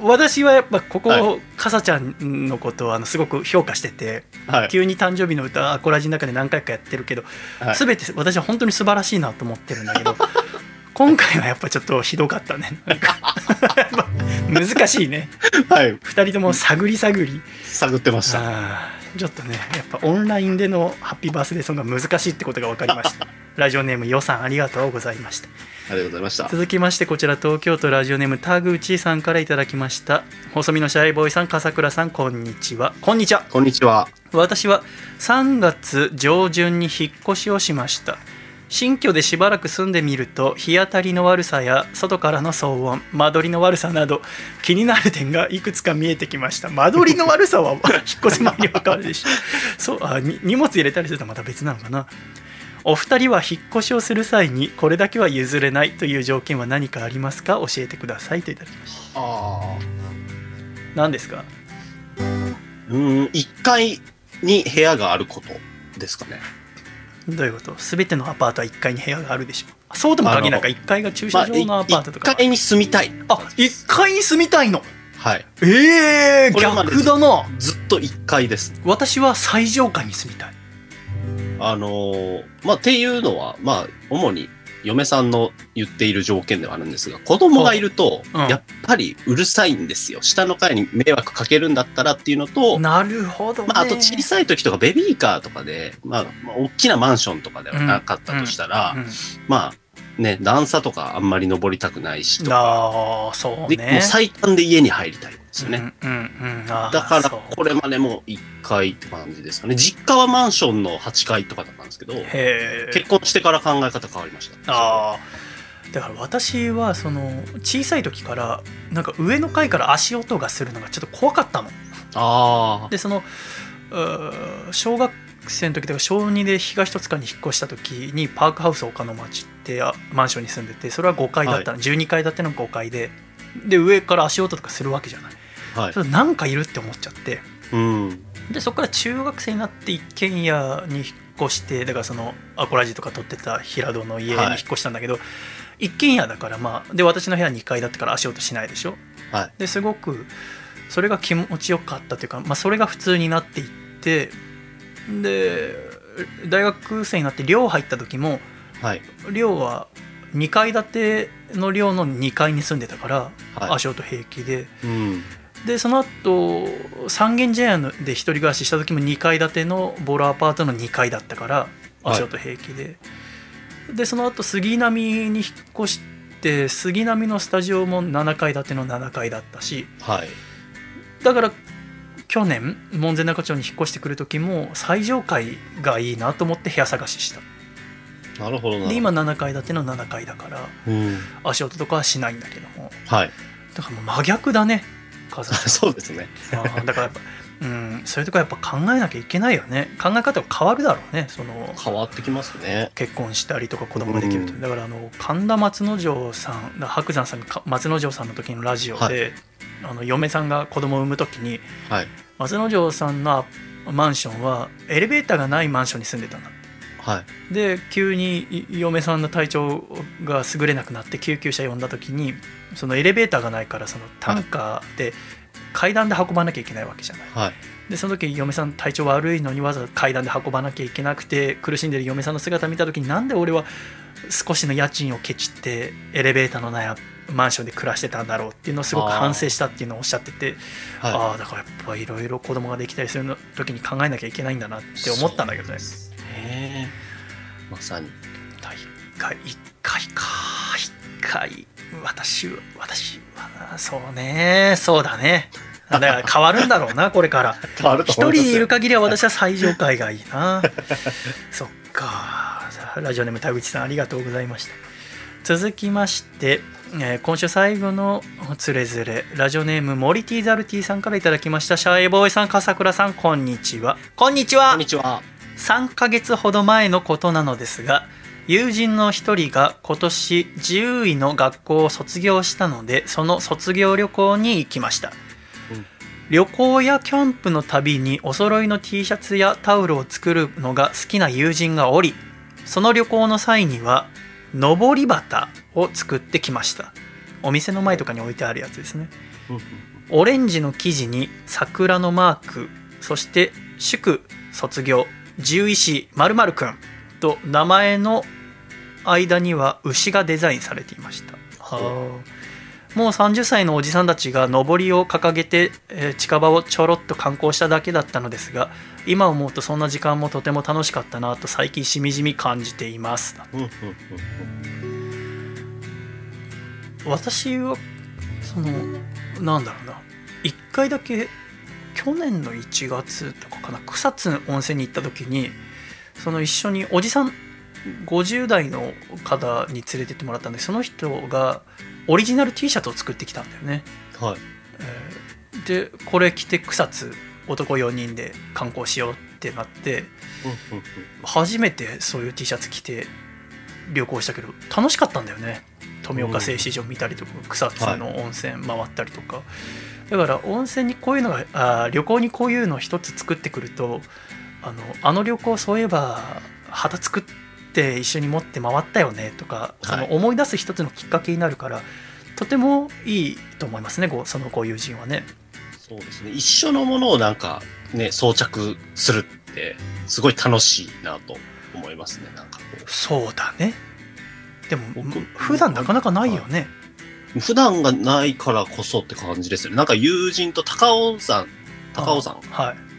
私はやっぱこはこかさちゃんのことをあのすごく評価しててはい。急に誕生日の歌アコラジの中で何回かやってるけど、はい。全て私は本当に素晴らしいなと思ってるんだけど 今回はやっぱちょっとひどかったね。難しいね。はい。2人とも探り探り。探ってました。ちょっとねやっぱオンラインでのハッピーバースデーソングが難しいってことが分かりました。ラジオネームよさんありがとうございました。ありがとうございました。続きましてこちら東京都ラジオネーム田口さんからいただきました。細身のシャイボーイさん笠倉さんこんにちはこんにちは。こんにちは。私は3月上旬に引っ越しをしました新居でしばらく住んでみると日当たりの悪さや外からの騒音間取りの悪さなど気になる点がいくつか見えてきました。間取りの悪さは 引っ越す前に分かるでしょ。そうあに荷物入れたりするとまた別なのかな。お二人は引っ越しをする際にこれだけは譲れないという条件は何かありますか？教えてくださいといただきました。ああ。何ですか？うーん、1階に部屋があることですかね。どういうこと？全てのアパートは1階に部屋があるでしょ。そうとも限らないか。1階が駐車場のアパートとか、1階に住みたい。あ1階に住みたいの？はい。ええこれまで逆だな。ずっと1階です。私は最上階に住みたい。あのーまあ、っていうのは、まあ、主に嫁さんの言っている条件ではあるんですが、子供がいると、うんやっぱりうるさいんですよ。下の階に迷惑かけるんだったらっていうのと、なるほどね。まあ、あと小さい時とかベビーカーとかで、まあ、まあ大きなマンションとかではなかったとしたら、うんまあ、ね、段差とかあんまり登りたくないしとか、ああ、そうで、ね。もう最短で家に入りたいんですよね。うんうんうん。あーだから、これまでも1階って感じですかね。実家はマンションの8階とかだったんですけど。結婚してから考え方変わりました。ああ。だから私はその小さい時からなんか上の階から足音がするのがちょっと怖かったの。あでその小学生の時とか小2で東戸塚に引っ越した時にパークハウス岡の町ってあマンションに住んでてそれは5階だったの、12階建ての5階でで上から足音とかするわけじゃないあ、はい。それなんかいるって思っちゃってうん。でそこから中学生になって一軒家に引っ越してだからそのアコラジとか撮ってた平戸の家に引っ越したんだけど、一軒家だからまあで私の部屋2階だったから足音しないでしょ？はい。ですごくそれが気持ちよかったというか、まあ、それが普通になっていってで大学生になって寮入った時もはい。寮は2階建ての寮の2階に住んでたからはい。足音平気で、うん。でその後三軒茶屋で一人暮らしした時も2階建てのボロアパートの2階だったからはい足音平気で、でその後杉並に引っ越して杉並のスタジオも7階建ての7階だったしはい。だから去年門前仲町に引っ越してくる時も最上階がいいなと思って部屋探ししたなるほどな。で今7階建ての7階だからうん。足音とかはしないんだけどもはい。だからもう真逆だね風さん そうですね。だからやっぱうんそういうとこやっぱ考えなきゃいけないよね考え方が変わるだろうねその変わってきますね。結婚したりとか子供ができると、うんだからあの神田松之丞さんだ白山さんがか松之丞さんの時のラジオで、あの嫁さんが子供を産む時にはい。松之丞さんのマンションはエレベーターがないマンションに住んでたんだはい。で急に嫁さんの体調が優れなくなって救急車呼んだ時にそのエレベーターがないからその担架で階段で運ばなきゃいけないわけじゃない。はい。でその時嫁さん体調悪いのにわざわざ階段で運ばなきゃいけなくて苦しんでる嫁さんの姿見た時になんで俺は少しの家賃をケチってエレベーターのないマンションで暮らしてたんだろうっていうのをすごく反省したっていうのをおっしゃっててあはあだからやっぱいろいろ子供ができたりするの時に考えなきゃいけないんだなって思ったんだけどね。まさに。第1回1回か1回私は私はそうねそうだね。だから変わるんだろうな これから。一人いる限りは私は最上階がいいな。そっか。ラジオネーム田口さんありがとうございました。続きまして、えー今週最後のつれづれラジオネームモリティザルティさんからいただきました。シャイボーイさん笠倉さんこんにちは。こんにちは。こんにちは。3ヶ月ほど前のことなのですが友人の一人が今年10位の学校を卒業したのでその卒業旅行に行きました、うん。旅行やキャンプのたびにお揃いの T シャツやタオルを作るのが好きな友人がおりその旅行の際には上り旗を作ってきました。お店の前とかに置いてあるやつですね。オレンジの生地に桜のマークそして祝卒業獣医師〇〇くんと名前の間には牛がデザインされていました。もう30歳のおじさんたちが上りを掲げて、えー近場をちょろっと観光しただけだったのですが今思うとそんな時間もとても楽しかったなと最近しみじみ感じています。私はそのなんだろうな。1回だけ去年の1月とかかな。草津温泉に行った時にその一緒におじさん50代の方に連れてってもらったんでその人がオリジナル T シャツを作ってきたんだよね、うんはい。えーでこれ着て草津男4人で観光しようってなってうんうん初めてそういう T シャツ着て旅行したけど楽しかったんだよね。富岡製糸場見たりとか草津の温泉回ったりとか、だから温泉にこういうのがあー旅行にこういうのを一つ作ってくるとあのあの旅行そういえば旗作って一緒に持って回ったよねとかそのはい思い出す一つのきっかけになるから、とてもいいと思いますねごそのご友人はね。そうですね。一緒のものをなんかね、装着するって、すごい楽しいなと思いますね。なんかこう。そうだねでも僕普段なかなかないよね、普段がないからこそって感じですよね。なんか友人と高尾山、高尾山はい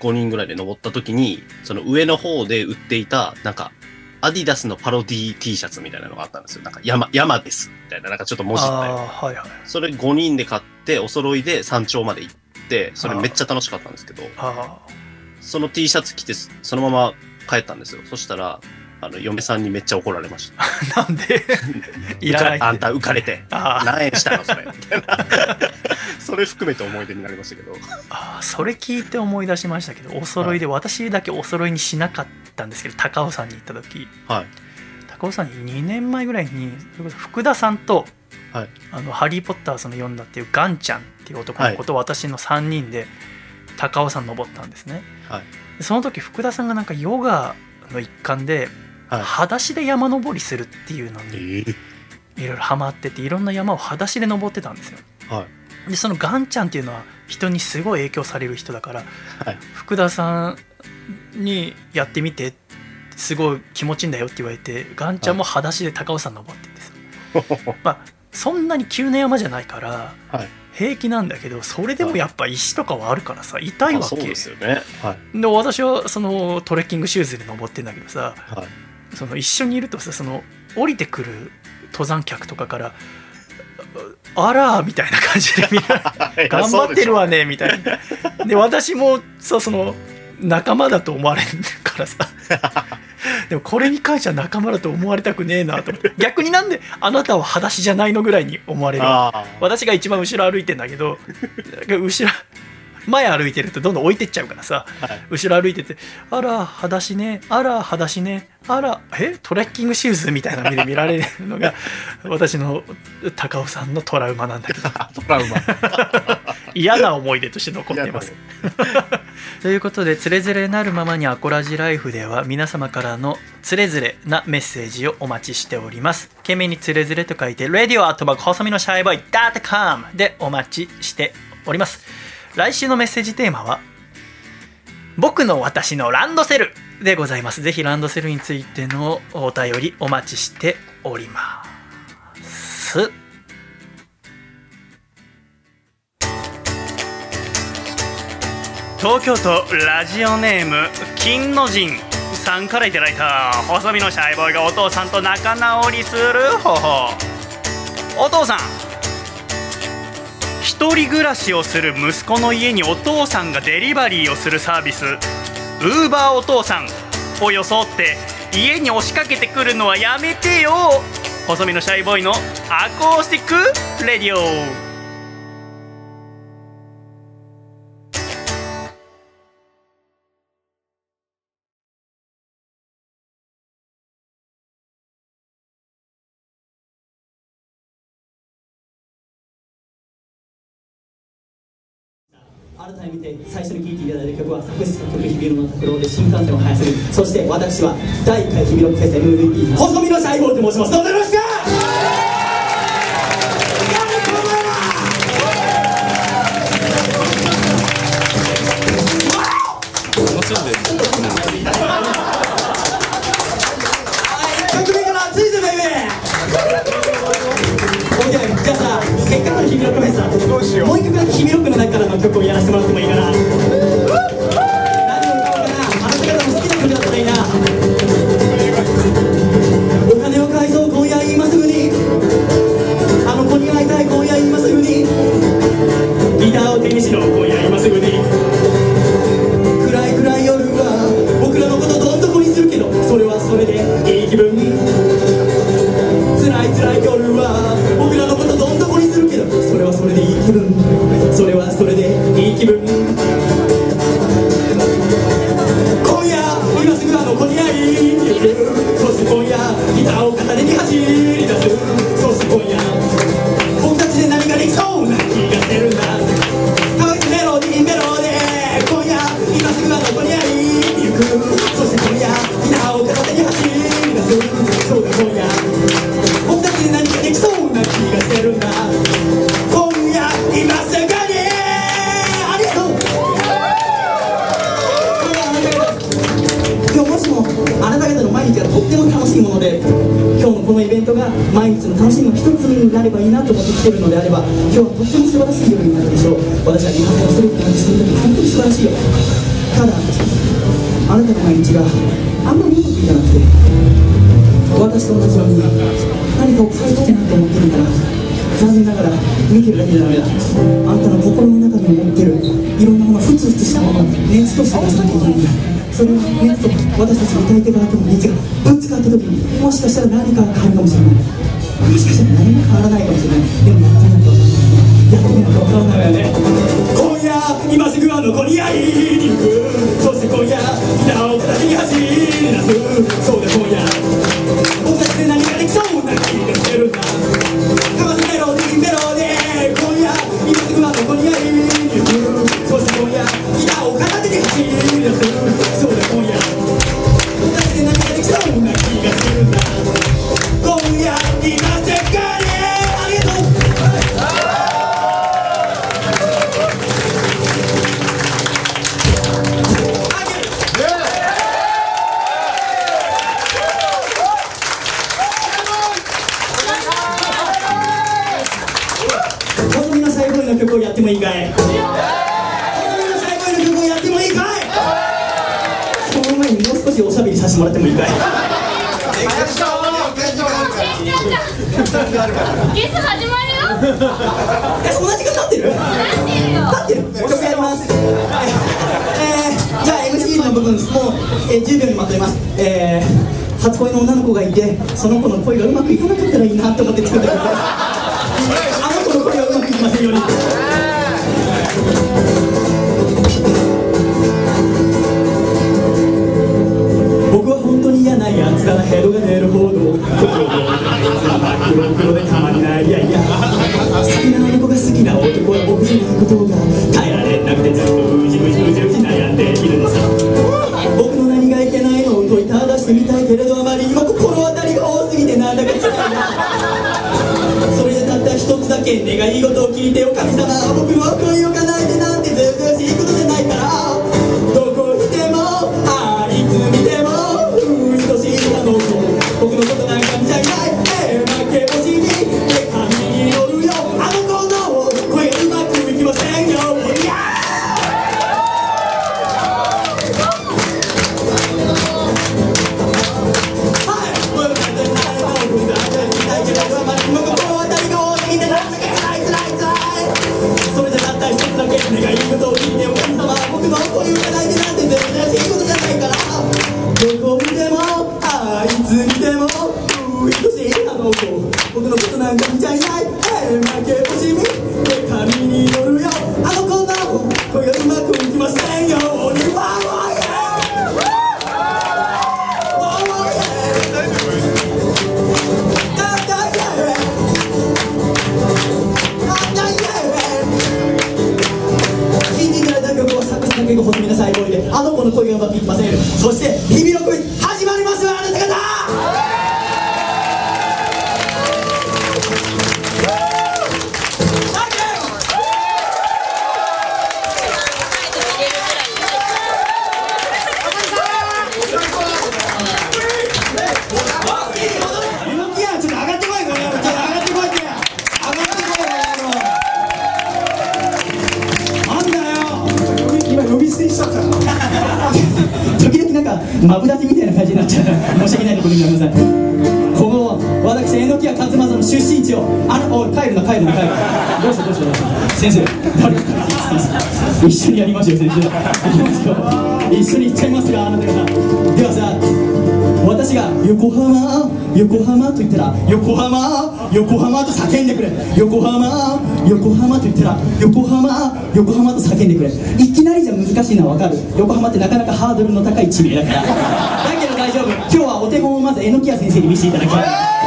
5人ぐらいで登った時に、その上の方で売っていた、なんか、アディダスのパロディ T シャツみたいなのがあったんですよ。なんか山、山です。みたいな、なんかちょっと文字ったはいはいそれ5人で買って、お揃いで山頂まで行って、それめっちゃ楽しかったんですけど、あその T シャツ着て、そのまま帰ったんですよ。そしたら、あの、嫁さんにめっちゃ怒られました。あ なんで？いらないあんた浮かれて。何円したのそれ？みたいな。それ含めて思い出になりましたけど。あーそれ聞いて思い出しましたけどお揃いで私だけお揃いにしなかったんですけど高尾山に行った時はい。高尾山に2年前ぐらいに福田さんとはい。あのハリー・ポッターその読んだっていうガンちゃんっていう男の子と私の3人で高尾山登ったんですね、はいでその時福田さんがなんかヨガの一環ではい。裸足で山登りするっていうのえにーいろいろハマってていろんな山を裸足で登ってたんですよはい。でそのガンちゃんっていうのは人にすごい影響される人だからはい。福田さんにやってみてすごい気持ちいいんだよって言われてガンちゃんも裸足で高尾山登っててさ、まあそんなに急な山じゃないからはい。平気なんだけどそれでもやっぱ石とかはあるからさ痛いわあそうけですよね。はい。で私はそのトレッキングシューズで登ってんだけどさはい。その一緒にいるとさその降りてくる登山客とかから「あら」みたいな感じで見られ 頑張ってるわねみたいな。で私もさその仲間だと思われるからさ。でもこれに関しては仲間だと思われたくねえなと思って。逆になんであなたは裸足じゃないのぐらいに思われる。私が一番後ろ歩いてんだけど後ろ前歩いてるとどんどん置いてっちゃうからさはい。後ろ歩いてて「あら裸足ねあら裸足ねあらえ？トレッキングシューズ?」みたいな目で見られるのが 私の高尾さんのトラウマなんだけど トラウマ。嫌な思い出として残っています。ということで「つれづれなるままにアコラジライフ」では皆様からのつれづれなメッセージをお待ちしております懸命につれづれと書いて「radio アットマーク細身のシャイボーイ .com」でお待ちしております来週のメッセージテーマは「僕の私のランドセル」でございます。ぜひランドセルについてのお便りお待ちしております。東京都ラジオネーム金の神さんからいただいた細身のシャイボーイがお父さんと仲直りする方法。お父さん一人暮らしをする息子の家にお父さんがデリバリーをするサービス。ウーバーお父さん。を装って。家に押しかけてくるのはやめてよ。細身のシャイボーイのアコースティックレディオ。改めて最初に聴いていただいた曲は作詞作曲日比野の拓郎で新幹線を速するそして私は第1回日比野フェス MVP 細身のシャイボールと申しますどうぞよろしく曲せっかくの日比野フェスだもう一曲だけ日比野区の中からの曲をやらせてもらってもいいかな？何を歌おうかなあなた方も好きな曲だったらいいな。お金を返そう今夜今すぐに。あの子に会いたい今夜今すぐに。ギターを手にしろ今夜。それはそれでいい気分。今夜今すぐあの子に会いに行く。そして今夜ギターを片手に走り出す。そして今夜僕たちで何ができそうな気がするんだ可愛いメロディーメロディー。今夜今すぐあの子に会いに行く。そして今夜ギターを片手に走り出す。そうだ今夜。このイベントが毎日の楽しみの一つになればいいなと思って来てるのであれば今日はとっても素晴らしい夜になるでしょう私はリハーサルするなんてする時本当に素晴らしいよただあなたの毎日があんまりうまくいかなくて私と同じように何かを変えたいなと思ってるなら残念ながら見てるだけじゃダメだあなたの心の中に持ってるいろんなものふつふつしたものを熱として出さなきゃいけないんだそれを熱と私たち歌い手側との熱がぶった時にもしかしたら何かが変わるかもしれない。もしかしたら何も変わらないかもしれない。でもやってみなきゃ分かんない。やってみなきゃ分からないよね今夜今すぐあの子に会い。に行くそして今夜ギターを片手に走り出すそうで今夜僕たちで何かできそうな気がしてるんだかませメロデ作曲細身の細胞であの子の声がうまくいきません。そしてましょう先生いきますよ一緒に行っちゃいますがあなた方ではさ私が横浜横浜と言ったら横浜横浜と叫んでくれ。横浜横浜と言ったら横浜横浜と叫んでくれ。いきなりじゃ難しいのは分かる。横浜ってなかなかハードルの高い地名だから。だけど大丈夫。今日はお手本をまず榎谷先生に見せていただきます。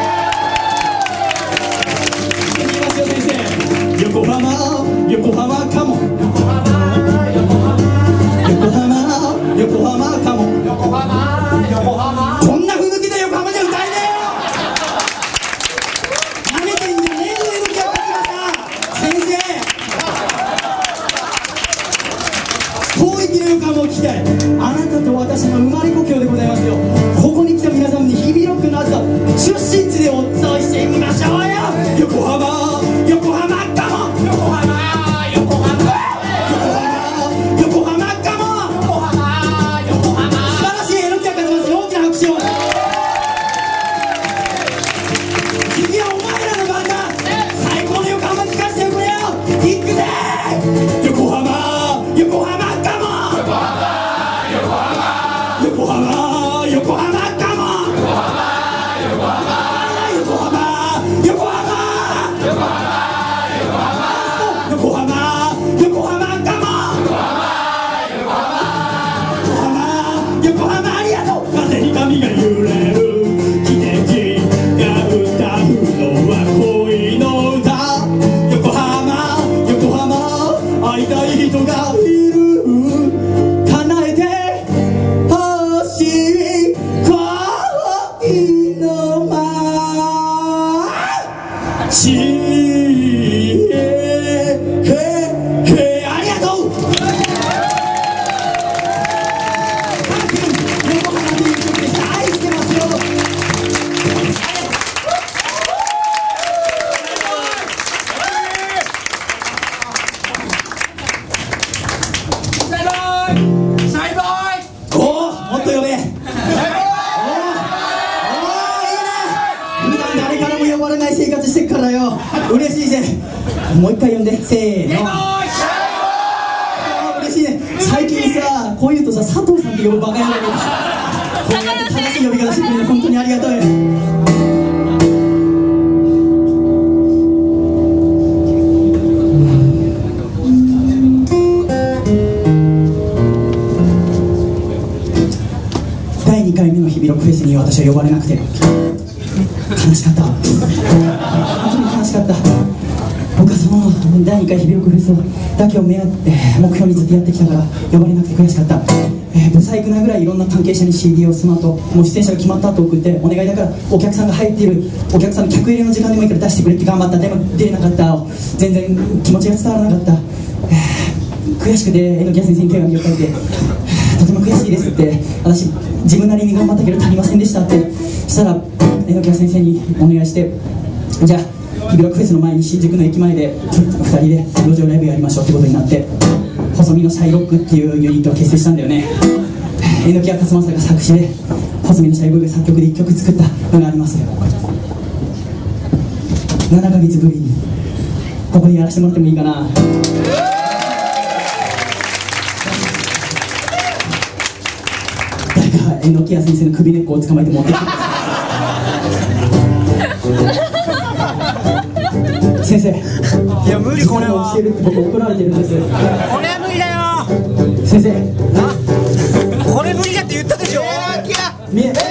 の第2回日々ロクフェスだけを目当て目標にずっとやってきたから呼ばれなくて悔しかった、えー、ブサイクなぐらいいろんな関係者に CD をその後もう出演者が決まった後送ってお願いだからお客さんが入っているお客さんの客入れの時間でもいいから出してくれって頑張った。でも出れなかった。全然気持ちが伝わらなかった、えー悔しくて榎谷先生に手紙を書いてとても悔しいですって私自分なりに頑張ったけど足りませんでしたってしたら榎谷先生にお願いしてじゃあ日比ロックフェスの前に新宿の駅前で2人で路上ライブやりましょうってことになって細身のシャイロックっていうユニットを結成したんだよね。榎谷勝正が作詞で細身のシャイボーイが作曲で1曲作ったのがあります7ヶ月ぶりにここにやらせてもらってもいいかな。誰か榎谷先生の首根っこを捕まえて持ってきてください。先生。いや無理これは。るって僕怒られてるんです。これは無理だよ。先生。これ無理だって言ったでしょ。みええ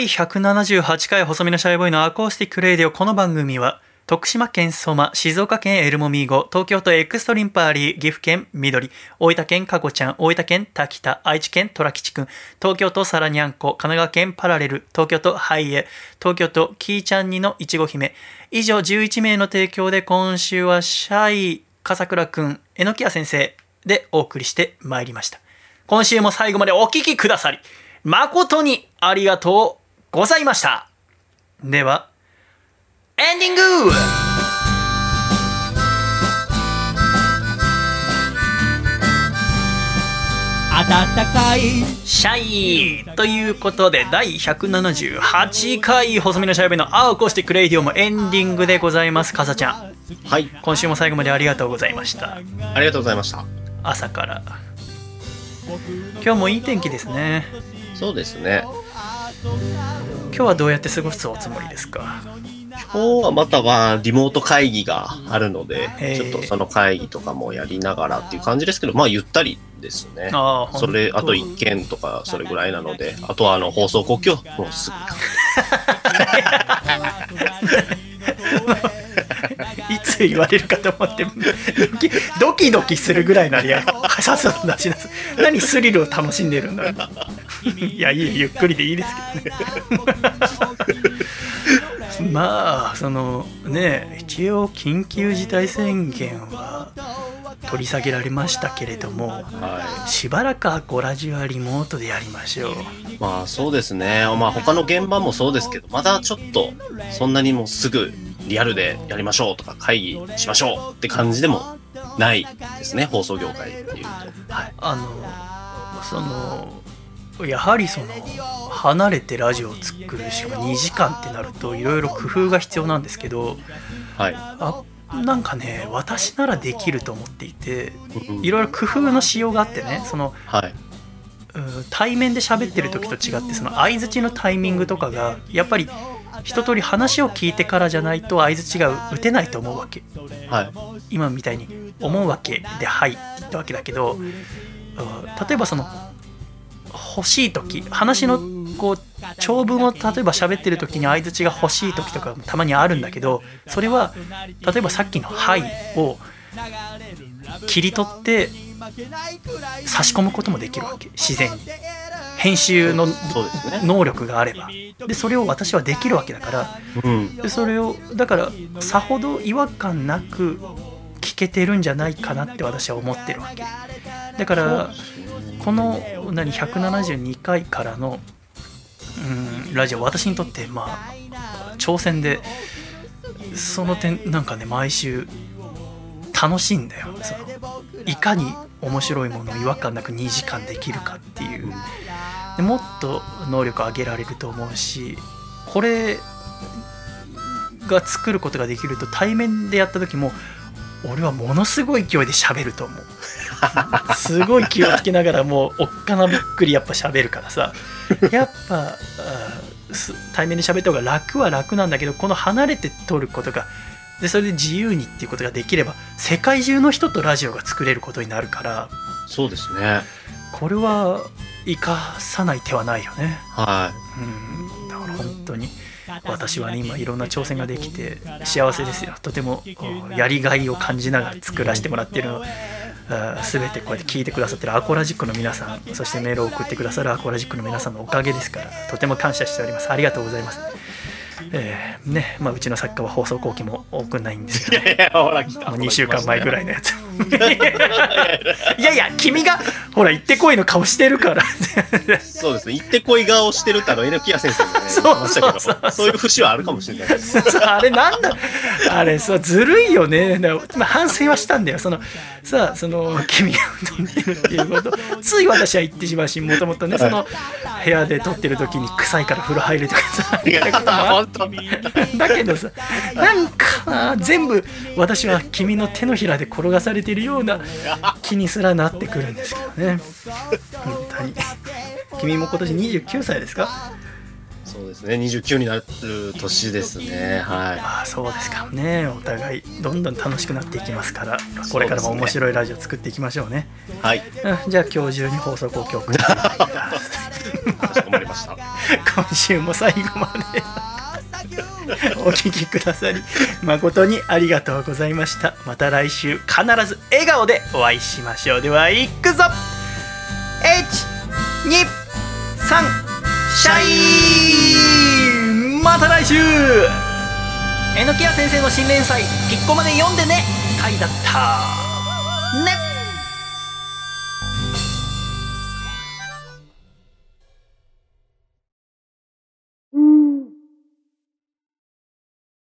第178回細身のシャイボーイのアコースティックレイディオこの番組は徳島県相馬、静岡県エルモミーゴ、東京都エクストリンパーリー、岐阜県緑、大分県かコちゃん、大分県滝田、愛知県虎吉くん、東京都さらにゃんこ、神奈川県パラレル、東京都ハイエ、東京都キーちゃんにのいちご姫。以上11名の提供で今週はシャイ、笠倉くん、えのきや先生でお送りしてまいりました。今週も最後までお聴きくださり、誠にありがとうございました。ではエンディング。暖かいシャイということで第178回細身のシャイボーイの「アコースティック・レイディオ」もエンディングでございます。かさちゃん。はい。今週も最後までありがとうございました。ありがとうございました。朝から。今日もいい天気ですね。そうですね。今日はどうやって過ごすおつもりですか？今日はまたはリモート会議があるのでちょっとその会議とかもやりながらっていう感じですけど、まあゆったりですね。ああそれ、あと1件とかそれぐらいなので、あとはあの放送国境、もうすぐ。って言われるかと思ってドキドキドキするぐらいなりやさっさと出しなさい。何スリルを楽しんでるんだいやいいゆっくりでいいですけどね。まあそのね一応緊急事態宣言は取り下げられましたけれどもはしばらくはゴラジはリモートでやりましょうい。まあそうですね。まあ他の現場もそうですけど、まだちょっとそんなにもうすぐリアルでやりましょうとか会議しましょうって感じでもないですね。放送業界っていうと。はい。あのそのやはりその離れてラジオを作るしかも2時間ってなるといろいろ工夫が必要なんですけどはい。あなんかね私ならできると思っていてうんいろいろ工夫のしようがあってねそのはい。うん対面で喋ってる時と違ってその相づちのタイミングとかがやっぱり一通り話を聞いてからじゃないと相づちが打てないと思うわけはい。今みたいに思うわけで「はい」って言ったわけだけどうん例えばその欲しい時話のこう長文を例えば喋ってる時に相づちが欲しい時とかもたまにあるんだけどそれは例えばさっきの「はい」を切り取って差し込むこともできるわけ。自然に。編集の。能力があれば。でそれを私はできるわけだから。うん。でそれをだからさほど違和感なく聞けてるんじゃないかなって私は思ってるわけ。だからこの何172回からの、うん、ラジオ私にとってまあ挑戦でその点なんかね毎週楽しいんだよ。そのいかに面白いものを違和感なく2時間できるかっていう。でもっと能力上げられると思うしこれが作ることができると対面でやった時も俺はものすごい勢いで喋ると思う。すごい気をつけながらもうおっかなびっくりやっぱ喋るからさ。やっぱ対面で喋った方が楽は楽なんだけどこの離れて撮ることがでそれで自由にっていうことができれば世界中の人とラジオが作れることになるから。そうですね。これは生かさない手はないよね。はうん。だから本当に私はね今いろんな挑戦ができて幸せですよ。とてもおやりがいを感じながら作らせてもらってるの。あ全てこうやって聞いてくださってるアコラジックの皆さんそしてメールを送ってくださるアコラジックの皆さんのおかげですからとても感謝しておりますありがとうございますえーねまあ、うちの作家は放送後期も多くないんですけどい。いやほら来た。もう2週間前ぐい。らいのやついやいや君がほら行ってこいの顔してるから。そうですね。行ってこい顔してるってあの、榎谷先生もね、そうましたけどそういう節はあるかもしれない。あれなんだ。あれさずるいよね。まあ、反省はしたんだよ。そのさあその君が飛んでるっていうこと。つい私は言ってしまうしもともとねその部屋で撮ってる時に臭いから風呂入るとかさ だけどさなんかな全部私は君の手のひらで転がされているような気にすらなってくるんですけどね本当に君も今年29歳ですか？そうですね。29になる年ですね。はああそうですかねお互いどんどん楽しくなっていきますからこれからも面白いラジオ作っていきましょうねい。はい。うんじゃあ今日中に放送後期送って。今週も最後まで お聞きくださり誠にありがとうございました。また来週必ず笑顔でお会いしましょう。ではいくぞ。123シャイまた来週。えのきや先生の新連載「ピッコマで読んでね」回だった。ね